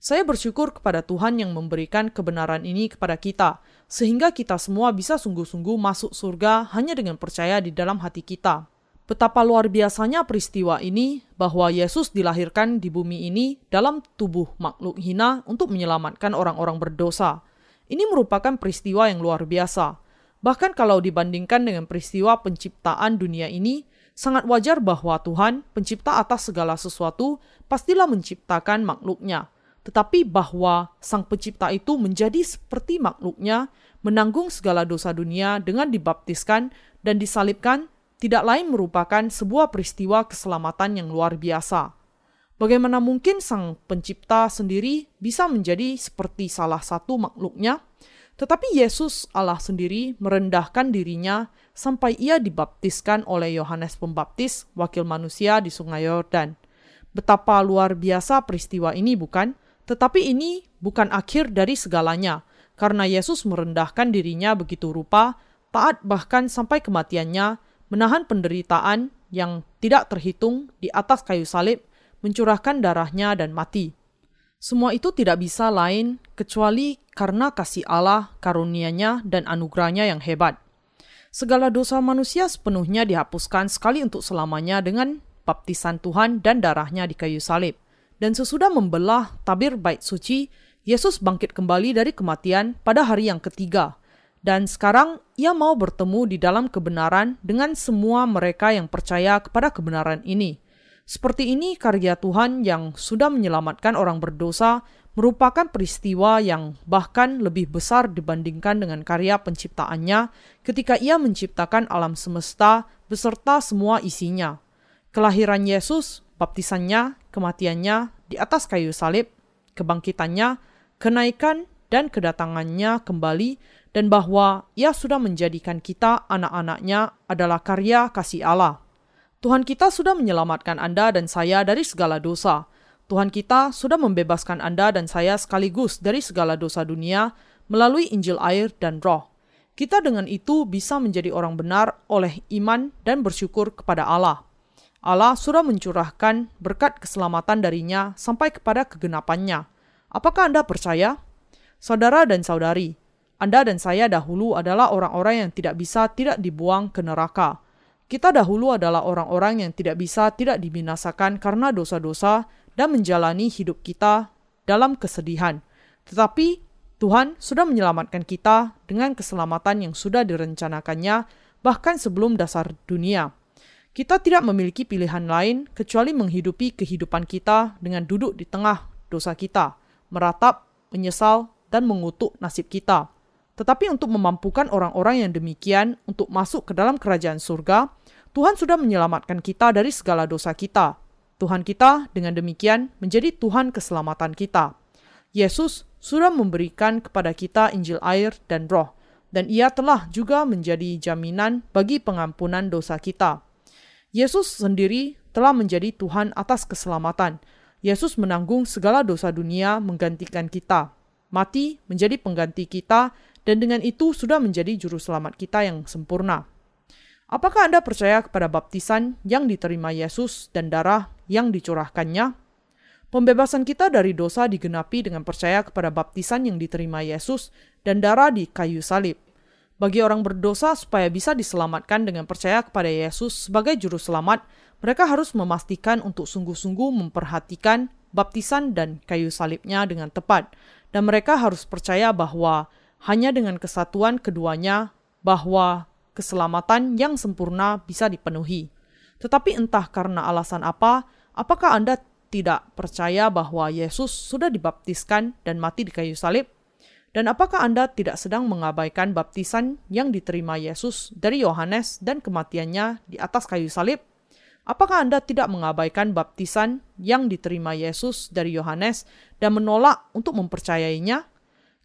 Saya bersyukur kepada Tuhan yang memberikan kebenaran ini kepada kita, sehingga kita semua bisa sungguh-sungguh masuk surga hanya dengan percaya di dalam hati kita. Betapa luar biasanya peristiwa ini bahwa Yesus dilahirkan di bumi ini dalam tubuh makhluk hina untuk menyelamatkan orang-orang berdosa. Ini merupakan peristiwa yang luar biasa. Bahkan kalau dibandingkan dengan peristiwa penciptaan dunia ini, sangat wajar bahwa Tuhan, pencipta atas segala sesuatu, pastilah menciptakan makhluknya. Tetapi bahwa sang pencipta itu menjadi seperti makhluknya, menanggung segala dosa dunia dengan dibaptiskan dan disalibkan, tidak lain merupakan sebuah peristiwa keselamatan yang luar biasa. Bagaimana mungkin sang pencipta sendiri bisa menjadi seperti salah satu makhluknya? Tetapi Yesus Allah sendiri merendahkan dirinya sampai ia dibaptiskan oleh Yohanes Pembaptis, wakil manusia di Sungai Yordan. Betapa luar biasa peristiwa ini, bukan? Tetapi ini bukan akhir dari segalanya, karena Yesus merendahkan dirinya begitu rupa, taat bahkan sampai kematiannya, menahan penderitaan yang tidak terhitung di atas kayu salib, mencurahkan darahnya dan mati. Semua itu tidak bisa lain kecuali karena kasih Allah, karunia-Nya, dan anugerahnya yang hebat. Segala dosa manusia sepenuhnya dihapuskan sekali untuk selamanya dengan baptisan Tuhan dan darahnya di kayu salib. Dan sesudah membelah tabir bait suci, Yesus bangkit kembali dari kematian pada hari yang ketiga. Dan sekarang ia mau bertemu di dalam kebenaran dengan semua mereka yang percaya kepada kebenaran ini. Seperti ini karya Tuhan yang sudah menyelamatkan orang berdosa merupakan peristiwa yang bahkan lebih besar dibandingkan dengan karya penciptaannya ketika ia menciptakan alam semesta beserta semua isinya. Kelahiran Yesus, baptisannya, kematiannya di atas kayu salib, kebangkitannya, kenaikan dan kedatangannya kembali dan bahwa Ia sudah menjadikan kita anak-anaknya adalah karya kasih Allah. Tuhan kita sudah menyelamatkan Anda dan saya dari segala dosa. Tuhan kita sudah membebaskan Anda dan saya sekaligus dari segala dosa dunia melalui Injil air dan roh. Kita dengan itu bisa menjadi orang benar oleh iman dan bersyukur kepada Allah. Allah sudah mencurahkan berkat keselamatan darinya sampai kepada kegenapannya. Apakah Anda percaya? Saudara dan saudari, Anda dan saya dahulu adalah orang-orang yang tidak bisa tidak dibuang ke neraka. Kita dahulu adalah orang-orang yang tidak bisa tidak dibinasakan karena dosa-dosa dan menjalani hidup kita dalam kesedihan. Tetapi Tuhan sudah menyelamatkan kita dengan keselamatan yang sudah direncanakannya bahkan sebelum dasar dunia. Kita tidak memiliki pilihan lain kecuali menghidupi kehidupan kita dengan duduk di tengah dosa kita, meratap, menyesal, dan mengutuk nasib kita. Tetapi untuk memampukan orang-orang yang demikian untuk masuk ke dalam kerajaan surga, Tuhan sudah menyelamatkan kita dari segala dosa kita. Tuhan kita dengan demikian menjadi Tuhan keselamatan kita. Yesus sudah memberikan kepada kita Injil air dan roh, dan ia telah juga menjadi jaminan bagi pengampunan dosa kita. Yesus sendiri telah menjadi Tuhan atas keselamatan. Yesus menanggung segala dosa dunia menggantikan kita. Mati menjadi pengganti kita dan dengan itu sudah menjadi juru selamat kita yang sempurna. Apakah Anda percaya kepada baptisan yang diterima Yesus dan darah yang dicurahkannya? Pembebasan kita dari dosa digenapi dengan percaya kepada baptisan yang diterima Yesus dan darah di kayu salib. Bagi orang berdosa supaya bisa diselamatkan dengan percaya kepada Yesus sebagai juru selamat, mereka harus memastikan untuk sungguh-sungguh memperhatikan baptisan dan kayu salibnya dengan tepat. Dan mereka harus percaya bahwa hanya dengan kesatuan keduanya bahwa keselamatan yang sempurna bisa dipenuhi. Tetapi entah karena alasan apa, apakah Anda tidak percaya bahwa Yesus sudah dibaptiskan dan mati di kayu salib? Dan apakah Anda tidak sedang mengabaikan baptisan yang diterima Yesus dari Yohanes dan kematiannya di atas kayu salib? Apakah Anda tidak mengabaikan baptisan yang diterima Yesus dari Yohanes dan menolak untuk mempercayainya?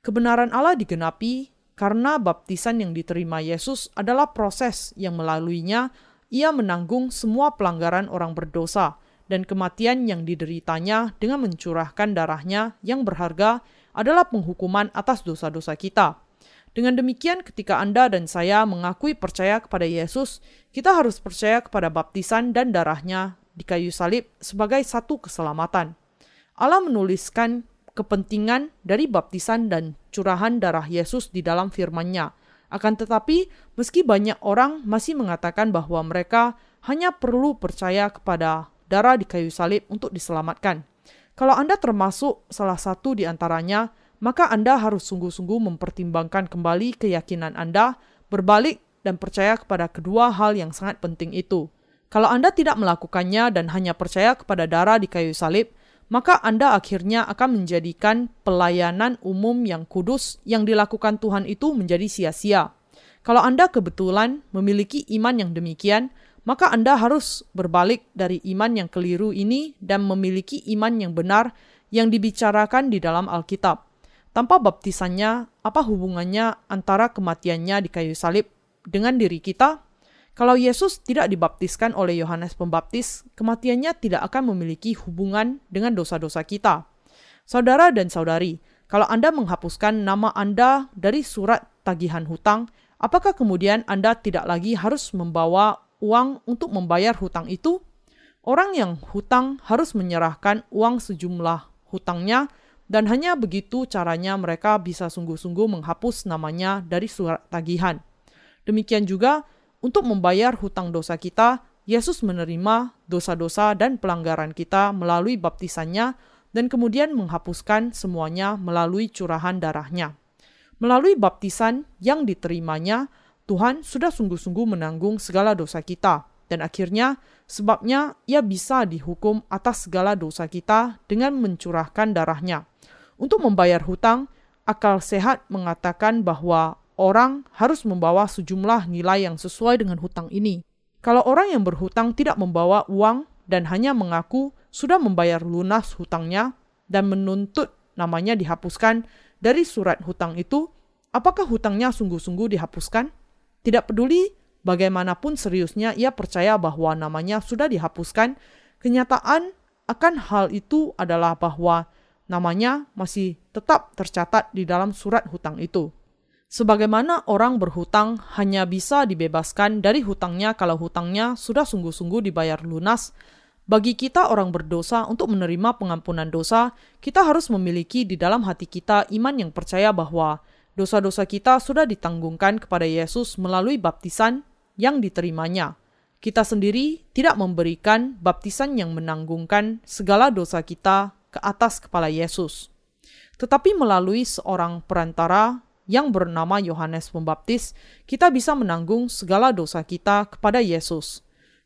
Kebenaran Allah digenapi karena baptisan yang diterima Yesus adalah proses yang melaluinya ia menanggung semua pelanggaran orang berdosa dan kematian yang dideritanya dengan mencurahkan darahnya yang berharga adalah penghukuman atas dosa-dosa kita. Dengan demikian, ketika Anda dan saya mengakui percaya kepada Yesus, kita harus percaya kepada baptisan dan darahnya di kayu salib sebagai satu keselamatan. Allah menuliskan kepentingan dari baptisan dan curahan darah Yesus di dalam firman-Nya. Akan tetapi, meski banyak orang masih mengatakan bahwa mereka hanya perlu percaya kepada darah di kayu salib untuk diselamatkan. Kalau Anda termasuk salah satu di antaranya, maka Anda harus sungguh-sungguh mempertimbangkan kembali keyakinan Anda, berbalik dan percaya kepada kedua hal yang sangat penting itu. Kalau Anda tidak melakukannya dan hanya percaya kepada darah di kayu salib, maka Anda akhirnya akan menjadikan pelayanan umum yang kudus yang dilakukan Tuhan itu menjadi sia-sia. Kalau Anda kebetulan memiliki iman yang demikian, maka Anda harus berbalik dari iman yang keliru ini dan memiliki iman yang benar yang dibicarakan di dalam Alkitab. Tanpa baptisannya, apa hubungannya antara kematiannya di kayu salib dengan diri kita? Kalau Yesus tidak dibaptiskan oleh Yohanes Pembaptis, kematiannya tidak akan memiliki hubungan dengan dosa-dosa kita. Saudara dan saudari, kalau Anda menghapuskan nama Anda dari surat tagihan hutang, apakah kemudian Anda tidak lagi harus membawa uang untuk membayar hutang itu, orang yang hutang harus menyerahkan uang sejumlah hutangnya dan hanya begitu caranya mereka bisa sungguh-sungguh menghapus namanya dari surat tagihan. Demikian juga untuk membayar hutang dosa kita, Yesus menerima dosa-dosa dan pelanggaran kita melalui baptisannya dan kemudian menghapuskan semuanya melalui curahan darahnya. Melalui baptisan yang diterimanya, Tuhan sudah sungguh-sungguh menanggung segala dosa kita, dan akhirnya sebabnya ia bisa dihukum atas segala dosa kita dengan mencurahkan darahnya. Untuk membayar hutang, akal sehat mengatakan bahwa orang harus membawa sejumlah nilai yang sesuai dengan hutang ini. Kalau orang yang berhutang tidak membawa uang dan hanya mengaku sudah membayar lunas hutangnya dan menuntut namanya dihapuskan dari surat hutang itu, apakah hutangnya sungguh-sungguh dihapuskan? Tidak peduli bagaimanapun seriusnya ia percaya bahwa namanya sudah dihapuskan, kenyataan akan hal itu adalah bahwa namanya masih tetap tercatat di dalam surat hutang itu. Sebagaimana orang berhutang hanya bisa dibebaskan dari hutangnya kalau hutangnya sudah sungguh-sungguh dibayar lunas, bagi kita orang berdosa untuk menerima pengampunan dosa, kita harus memiliki di dalam hati kita iman yang percaya bahwa dosa-dosa kita sudah ditanggungkan kepada Yesus melalui baptisan yang diterimanya. Kita sendiri tidak memberikan baptisan yang menanggungkan segala dosa kita ke atas kepala Yesus. Tetapi melalui seorang perantara yang bernama Yohanes Pembaptis, kita bisa menanggung segala dosa kita kepada Yesus.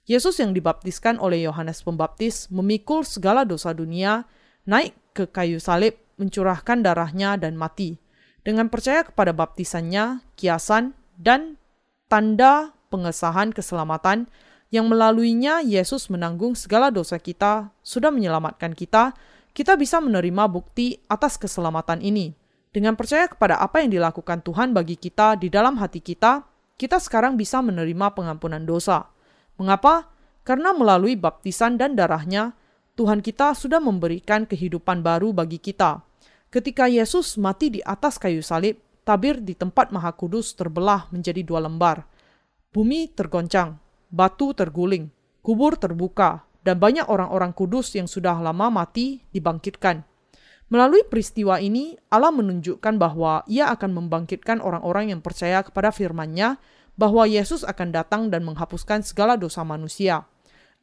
Yesus yang dibaptiskan oleh Yohanes Pembaptis memikul segala dosa dunia, naik ke kayu salib, mencurahkan darahnya dan mati. Dengan percaya kepada baptisannya, kiasan, dan tanda pengesahan keselamatan yang melaluinya Yesus menanggung segala dosa kita, sudah menyelamatkan kita, kita bisa menerima bukti atas keselamatan ini. Dengan percaya kepada apa yang dilakukan Tuhan bagi kita di dalam hati kita, kita sekarang bisa menerima pengampunan dosa. Mengapa? Karena melalui baptisan dan darahnya, Tuhan kita sudah memberikan kehidupan baru bagi kita. Ketika Yesus mati di atas kayu salib, tabir di tempat Maha Kudus terbelah menjadi dua lembar. Bumi tergoncang, batu terguling, kubur terbuka, dan banyak orang-orang kudus yang sudah lama mati dibangkitkan. Melalui peristiwa ini, Allah menunjukkan bahwa Ia akan membangkitkan orang-orang yang percaya kepada firman-Nya bahwa Yesus akan datang dan menghapuskan segala dosa manusia.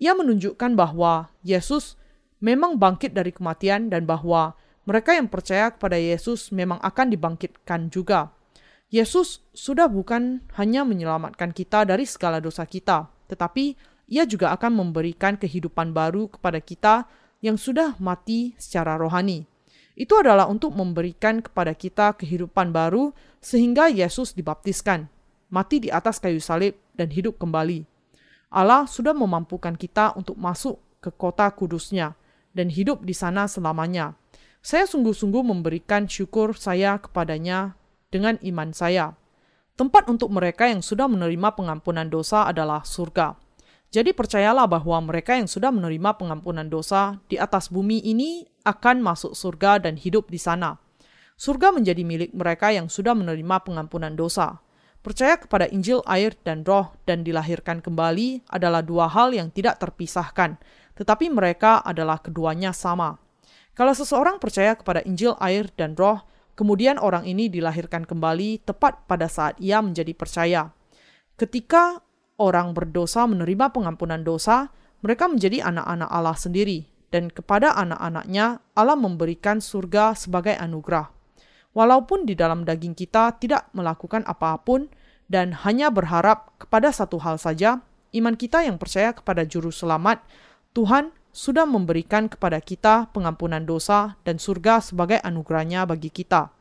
Ia menunjukkan bahwa Yesus memang bangkit dari kematian dan bahwa mereka yang percaya kepada Yesus memang akan dibangkitkan juga. Yesus sudah bukan hanya menyelamatkan kita dari segala dosa kita, tetapi ia juga akan memberikan kehidupan baru kepada kita yang sudah mati secara rohani. Itu adalah untuk memberikan kepada kita kehidupan baru sehingga Yesus dibaptiskan mati di atas kayu salib, dan hidup kembali. Allah sudah memampukan kita untuk masuk ke kota kudusnya dan hidup di sana selamanya. Saya sungguh-sungguh memberikan syukur saya kepadanya dengan iman saya. Tempat untuk mereka yang sudah menerima pengampunan dosa adalah surga. Jadi percayalah bahwa mereka yang sudah menerima pengampunan dosa di atas bumi ini akan masuk surga dan hidup di sana. Surga menjadi milik mereka yang sudah menerima pengampunan dosa. Percaya kepada Injil, air, dan roh, dan dilahirkan kembali adalah dua hal yang tidak terpisahkan, tetapi mereka adalah keduanya sama. Kalau seseorang percaya kepada Injil, air, dan roh, kemudian orang ini dilahirkan kembali tepat pada saat ia menjadi percaya. Ketika orang berdosa menerima pengampunan dosa, mereka menjadi anak-anak Allah sendiri, dan kepada anak-anaknya Allah memberikan surga sebagai anugerah. Walaupun di dalam daging kita tidak melakukan apa pun dan hanya berharap kepada satu hal saja, iman kita yang percaya kepada Juru Selamat, Tuhan sudah memberikan kepada kita pengampunan dosa dan surga sebagai anugerahnya bagi kita.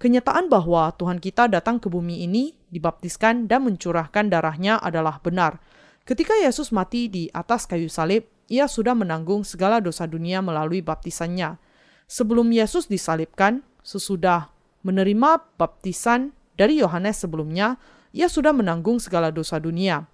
Kenyataan bahwa Tuhan kita datang ke bumi ini, dibaptiskan dan mencurahkan darahnya adalah benar. Ketika Yesus mati di atas kayu salib, ia sudah menanggung segala dosa dunia melalui baptisannya. Sebelum Yesus disalibkan, sesudah menerima baptisan dari Yohanes sebelumnya, ia sudah menanggung segala dosa dunia.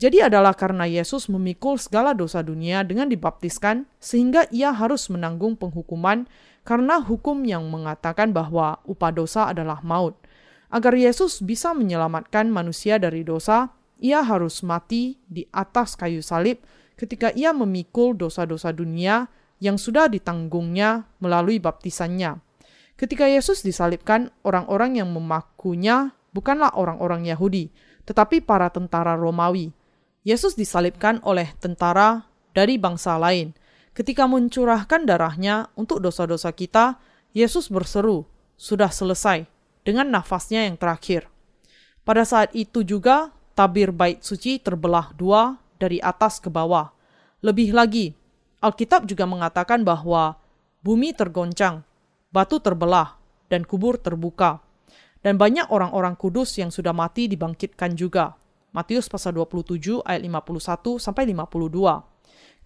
Jadi adalah karena Yesus memikul segala dosa dunia dengan dibaptiskan, sehingga ia harus menanggung penghukuman karena hukum yang mengatakan bahwa upah dosa adalah maut. Agar Yesus bisa menyelamatkan manusia dari dosa, ia harus mati di atas kayu salib ketika ia memikul dosa-dosa dunia yang sudah ditanggungnya melalui baptisannya. Ketika Yesus disalibkan, orang-orang yang memakunya bukanlah orang-orang Yahudi, tetapi para tentara Romawi. Yesus disalibkan oleh tentara dari bangsa lain. Ketika mencurahkan darahnya untuk dosa-dosa kita, Yesus berseru, "Sudah selesai," dengan nafasnya yang terakhir. Pada saat itu juga, tabir bait suci terbelah dua dari atas ke bawah. Lebih lagi, Alkitab juga mengatakan bahwa bumi tergoncang batu terbelah, dan kubur terbuka. Dan banyak orang-orang kudus yang sudah mati dibangkitkan juga. Matius pasal 27 ayat 51 sampai 52.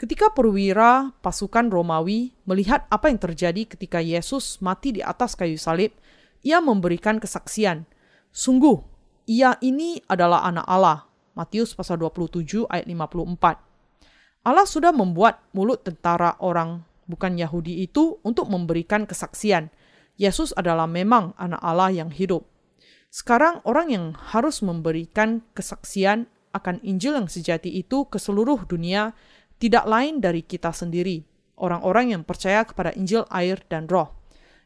Ketika perwira pasukan Romawi melihat apa yang terjadi ketika Yesus mati di atas kayu salib, ia memberikan kesaksian. Sungguh, ia ini adalah anak Allah. Matius pasal 27 ayat 54. Allah sudah membuat mulut tentara orang bukan Yahudi itu untuk memberikan kesaksian. Yesus adalah memang anak Allah yang hidup. Sekarang orang yang harus memberikan kesaksian akan Injil yang sejati itu ke seluruh dunia tidak lain dari kita sendiri, orang-orang yang percaya kepada Injil air dan roh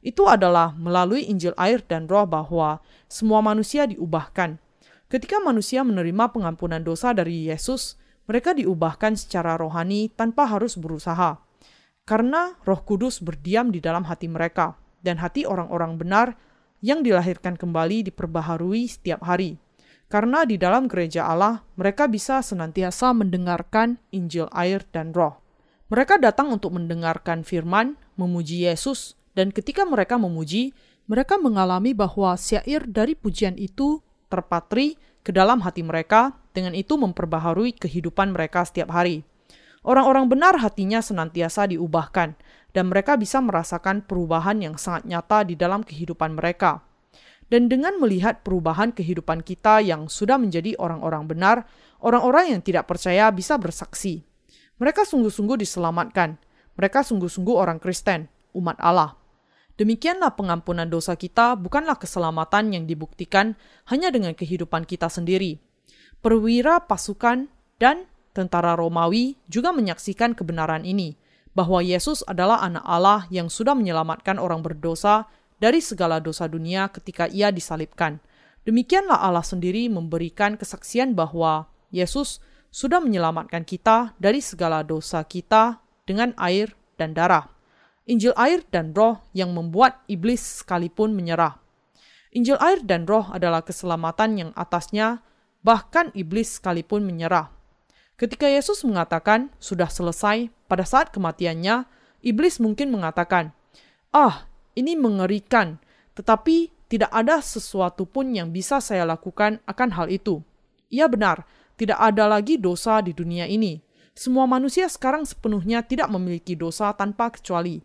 itu adalah melalui Injil air dan roh bahwa semua manusia diubahkan. Ketika manusia menerima pengampunan dosa dari Yesus, mereka diubahkan secara rohani tanpa harus berusaha. Karena roh kudus berdiam di dalam hati mereka, dan hati orang-orang benar yang dilahirkan kembali diperbaharui setiap hari. Karena di dalam gereja Allah, mereka bisa senantiasa mendengarkan Injil air dan roh. Mereka datang untuk mendengarkan firman, memuji Yesus, dan ketika mereka memuji, mereka mengalami bahwa syair dari pujian itu terpatri ke dalam hati mereka, dengan itu memperbaharui kehidupan mereka setiap hari. Orang-orang benar hatinya senantiasa diubahkan, dan mereka bisa merasakan perubahan yang sangat nyata di dalam kehidupan mereka. Dan dengan melihat perubahan kehidupan kita yang sudah menjadi orang-orang benar, orang-orang yang tidak percaya bisa bersaksi. Mereka sungguh-sungguh diselamatkan. Mereka sungguh-sungguh orang Kristen, umat Allah. Demikianlah pengampunan dosa kita bukanlah keselamatan yang dibuktikan hanya dengan kehidupan kita sendiri. Perwira pasukan dan tentara Romawi juga menyaksikan kebenaran ini, bahwa Yesus adalah anak Allah yang sudah menyelamatkan orang berdosa dari segala dosa dunia ketika ia disalibkan. Demikianlah Allah sendiri memberikan kesaksian bahwa Yesus sudah menyelamatkan kita dari segala dosa kita dengan air dan darah. Injil air dan roh yang membuat iblis sekalipun menyerah. Injil air dan roh adalah keselamatan yang atasnya bahkan iblis sekalipun menyerah. Ketika Yesus mengatakan sudah selesai pada saat kematiannya, iblis mungkin mengatakan, "Ah, ini mengerikan, tetapi tidak ada sesuatu pun yang bisa saya lakukan akan hal itu." Ia benar, tidak ada lagi dosa di dunia ini. Semua manusia sekarang sepenuhnya tidak memiliki dosa tanpa kecuali.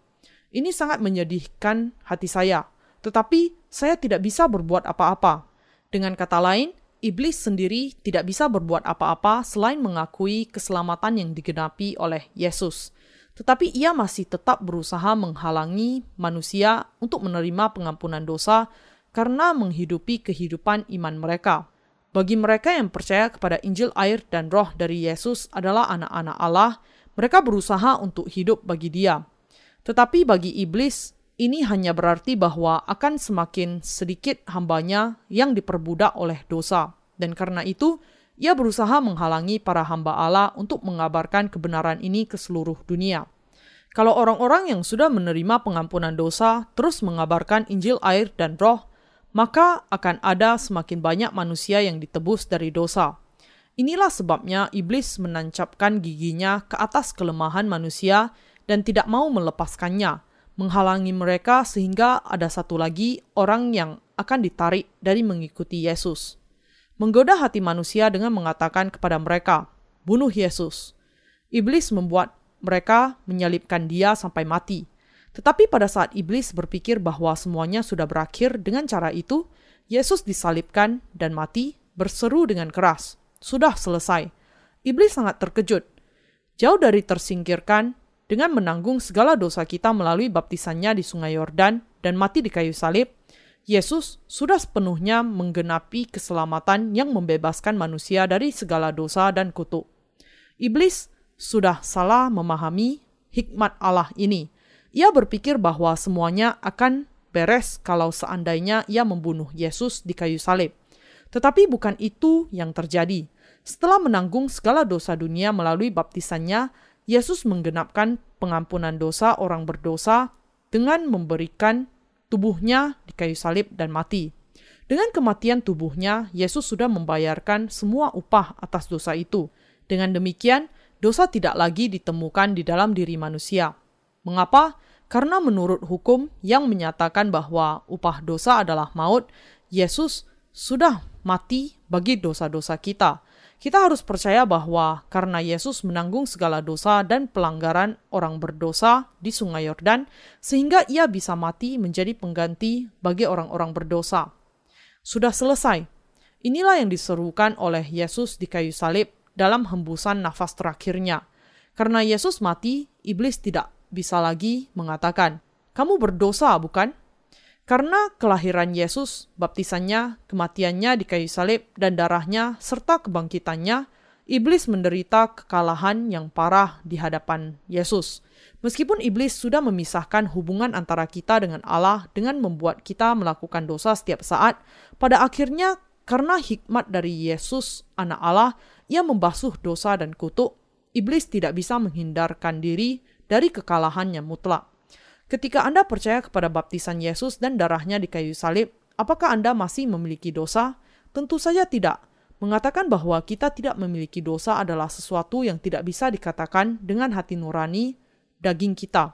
Ini sangat menyedihkan hati saya, tetapi saya tidak bisa berbuat apa-apa. Dengan kata lain, iblis sendiri tidak bisa berbuat apa-apa selain mengakui keselamatan yang digenapi oleh Yesus. Tetapi ia masih tetap berusaha menghalangi manusia untuk menerima pengampunan dosa karena menghidupi kehidupan iman mereka. Bagi mereka yang percaya kepada Injil air dan roh dari Yesus adalah anak-anak Allah, mereka berusaha untuk hidup bagi dia. Tetapi bagi iblis, ini hanya berarti bahwa akan semakin sedikit hambanya yang diperbudak oleh dosa. Dan karena itu, ia berusaha menghalangi para hamba Allah untuk mengabarkan kebenaran ini ke seluruh dunia. Kalau orang-orang yang sudah menerima pengampunan dosa terus mengabarkan Injil air dan roh, maka akan ada semakin banyak manusia yang ditebus dari dosa. Inilah sebabnya iblis menancapkan giginya ke atas kelemahan manusia dan tidak mau melepaskannya, menghalangi mereka sehingga ada satu lagi orang yang akan ditarik dari mengikuti Yesus. Menggoda hati manusia dengan mengatakan kepada mereka, "Bunuh Yesus." Iblis membuat mereka menyalibkan dia sampai mati. Tetapi pada saat iblis berpikir bahwa semuanya sudah berakhir dengan cara itu, Yesus disalibkan dan mati, berseru dengan keras, "Sudah selesai." Iblis sangat terkejut. Jauh dari tersingkirkan, dengan menanggung segala dosa kita melalui baptisannya di sungai Yordan dan mati di kayu salib, Yesus sudah sepenuhnya menggenapi keselamatan yang membebaskan manusia dari segala dosa dan kutuk. Iblis sudah salah memahami hikmat Allah ini. Ia berpikir bahwa semuanya akan beres kalau seandainya ia membunuh Yesus di kayu salib. Tetapi bukan itu yang terjadi. Setelah menanggung segala dosa dunia melalui baptisannya, Yesus menggenapkan pengampunan dosa orang berdosa dengan memberikan tubuhnya di kayu salib dan mati. Dengan kematian tubuhnya, Yesus sudah membayarkan semua upah atas dosa itu. Dengan demikian, dosa tidak lagi ditemukan di dalam diri manusia. Mengapa? Karena menurut hukum yang menyatakan bahwa upah dosa adalah maut, Yesus sudah mati bagi dosa-dosa kita. Kita harus percaya bahwa karena Yesus menanggung segala dosa dan pelanggaran orang berdosa di Sungai Yordan, sehingga ia bisa mati menjadi pengganti bagi orang-orang berdosa. Sudah selesai. Inilah yang diserukan oleh Yesus di kayu salib dalam hembusan nafas terakhirnya. Karena Yesus mati, iblis tidak bisa lagi mengatakan, "Kamu berdosa, bukan?" Karena kelahiran Yesus, baptisannya, kematiannya di kayu salib, dan darahnya, serta kebangkitannya, iblis menderita kekalahan yang parah di hadapan Yesus. Meskipun iblis sudah memisahkan hubungan antara kita dengan Allah dengan membuat kita melakukan dosa setiap saat, pada akhirnya karena hikmat dari Yesus, Anak Allah, ia membasuh dosa dan kutuk, iblis tidak bisa menghindarkan diri dari kekalahan yang mutlak. Ketika Anda percaya kepada baptisan Yesus dan darahnya di kayu salib, apakah Anda masih memiliki dosa? Tentu saja tidak. Mengatakan bahwa kita tidak memiliki dosa adalah sesuatu yang tidak bisa dikatakan dengan hati nurani daging kita.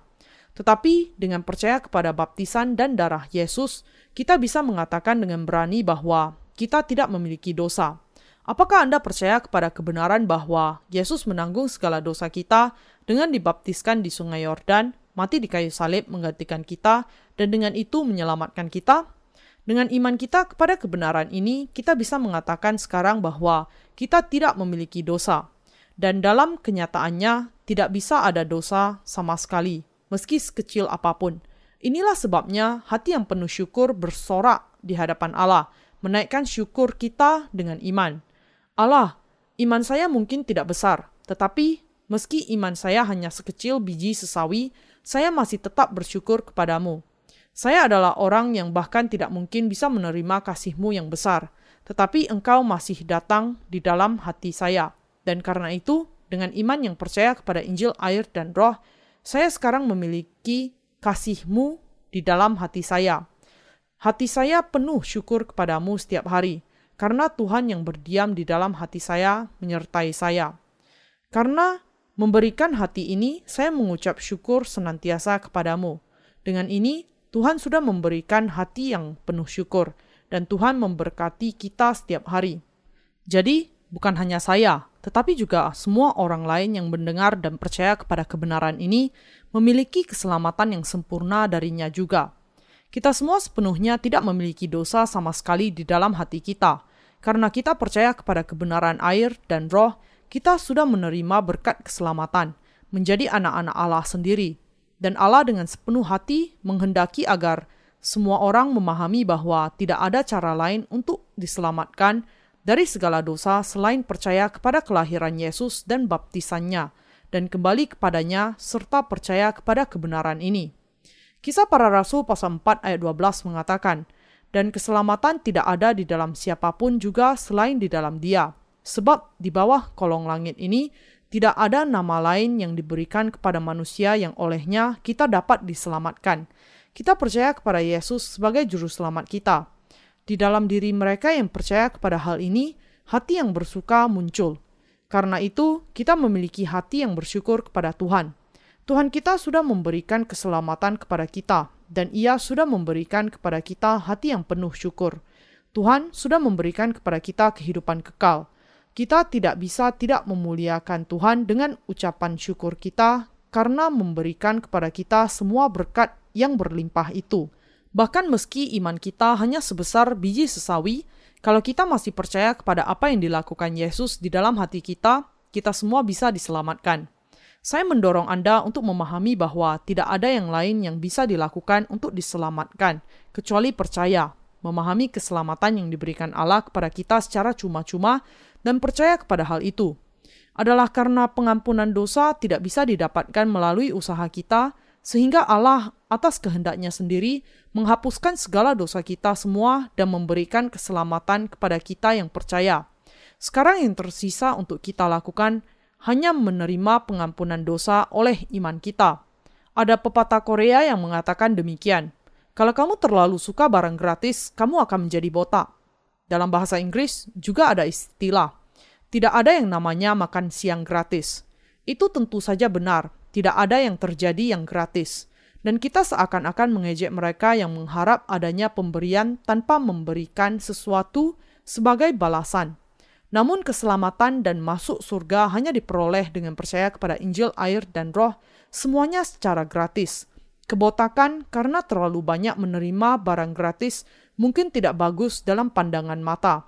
Tetapi dengan percaya kepada baptisan dan darah Yesus, kita bisa mengatakan dengan berani bahwa kita tidak memiliki dosa. Apakah Anda percaya kepada kebenaran bahwa Yesus menanggung segala dosa kita dengan dibaptiskan di Sungai Yordan, mati di kayu salib menggantikan kita, dan dengan itu menyelamatkan kita? Dengan iman kita kepada kebenaran ini, kita bisa mengatakan sekarang bahwa kita tidak memiliki dosa, dan dalam kenyataannya tidak bisa ada dosa sama sekali, meski sekecil apa pun. Inilah sebabnya hati yang penuh syukur bersorak di hadapan Allah, menaikkan syukur kita dengan iman. Allah, iman saya mungkin tidak besar, tetapi meski iman saya hanya sekecil biji sesawi, saya masih tetap bersyukur kepadamu. Saya adalah orang yang bahkan tidak mungkin bisa menerima kasihmu yang besar, tetapi engkau masih datang di dalam hati saya. Dan karena itu, dengan iman yang percaya kepada Injil, air, dan roh, saya sekarang memiliki kasihmu di dalam hati saya. Hati saya penuh syukur kepadamu setiap hari karena Tuhan yang berdiam di dalam hati saya menyertai saya. Karena memberikan hati ini, saya mengucap syukur senantiasa kepadamu. Dengan ini, Tuhan sudah memberikan hati yang penuh syukur, dan Tuhan memberkati kita setiap hari. Jadi, bukan hanya saya, tetapi juga semua orang lain yang mendengar dan percaya kepada kebenaran ini memiliki keselamatan yang sempurna darinya juga. Kita semua sepenuhnya tidak memiliki dosa sama sekali di dalam hati kita. Karena kita percaya kepada kebenaran air dan roh, kita sudah menerima berkat keselamatan, menjadi anak-anak Allah sendiri. Dan Allah dengan sepenuh hati menghendaki agar semua orang memahami bahwa tidak ada cara lain untuk diselamatkan dari segala dosa selain percaya kepada kelahiran Yesus dan baptisannya, dan kembali kepadanya serta percaya kepada kebenaran ini. Kisah para rasul pasal 4 ayat 12 mengatakan, dan keselamatan tidak ada di dalam siapa pun juga selain di dalam dia. Sebab di bawah kolong langit ini tidak ada nama lain yang diberikan kepada manusia yang olehnya kita dapat diselamatkan. Kita percaya kepada Yesus sebagai juru selamat kita. Di dalam diri mereka yang percaya kepada hal ini, hati yang bersuka muncul. Karena itu, kita memiliki hati yang bersyukur kepada Tuhan. Tuhan kita sudah memberikan keselamatan kepada kita, dan Ia sudah memberikan kepada kita hati yang penuh syukur. Tuhan sudah memberikan kepada kita kehidupan kekal. Kita tidak bisa tidak memuliakan Tuhan dengan ucapan syukur kita karena memberikan kepada kita semua berkat yang berlimpah itu. Bahkan meski iman kita hanya sebesar biji sesawi, kalau kita masih percaya kepada apa yang dilakukan Yesus di dalam hati kita, kita semua bisa diselamatkan. Saya mendorong Anda untuk memahami bahwa tidak ada yang lain yang bisa dilakukan untuk diselamatkan, kecuali percaya, memahami keselamatan yang diberikan Allah kepada kita secara cuma-cuma, dan percaya kepada hal itu. Adalah karena pengampunan dosa tidak bisa didapatkan melalui usaha kita, sehingga Allah atas kehendaknya sendiri menghapuskan segala dosa kita semua dan memberikan keselamatan kepada kita yang percaya. Sekarang yang tersisa untuk kita lakukan hanya menerima pengampunan dosa oleh iman kita. Ada pepatah Korea yang mengatakan demikian. Kalau kamu terlalu suka barang gratis, kamu akan menjadi botak. Dalam bahasa Inggris juga ada istilah. Tidak ada yang namanya makan siang gratis. Itu tentu saja benar, tidak ada yang terjadi yang gratis. Dan kita seakan-akan mengejek mereka yang mengharap adanya pemberian tanpa memberikan sesuatu sebagai balasan. Namun keselamatan dan masuk surga hanya diperoleh dengan percaya kepada Injil, air, dan roh, semuanya secara gratis. Kebotakan karena terlalu banyak menerima barang gratis mungkin tidak bagus dalam pandangan mata.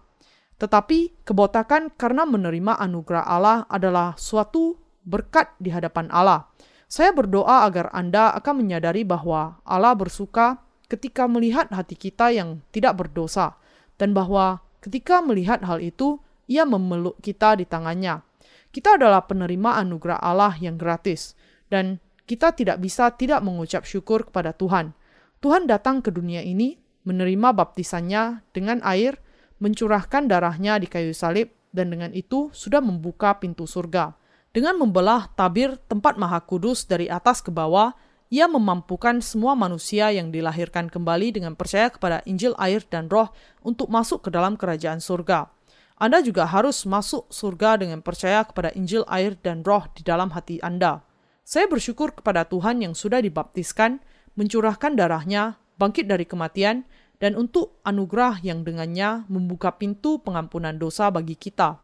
Tetapi kebotakan karena menerima anugerah Allah adalah suatu berkat di hadapan Allah. Saya berdoa agar Anda akan menyadari bahwa Allah bersuka ketika melihat hati kita yang tidak berdosa, dan bahwa ketika melihat hal itu, Ia memeluk kita di tangannya. Kita adalah penerima anugerah Allah yang gratis, dan kita tidak bisa tidak mengucap syukur kepada Tuhan. Tuhan datang ke dunia ini, menerima baptisannya dengan air, mencurahkan darahnya di kayu salib, dan dengan itu sudah membuka pintu surga. Dengan membelah tabir tempat maha kudus dari atas ke bawah, ia memampukan semua manusia yang dilahirkan kembali dengan percaya kepada Injil air dan roh untuk masuk ke dalam kerajaan surga. Anda juga harus masuk surga dengan percaya kepada Injil air dan roh di dalam hati Anda. Saya bersyukur kepada Tuhan yang sudah dibaptiskan, mencurahkan darahnya, bangkit dari kematian, dan untuk anugerah yang dengannya membuka pintu pengampunan dosa bagi kita.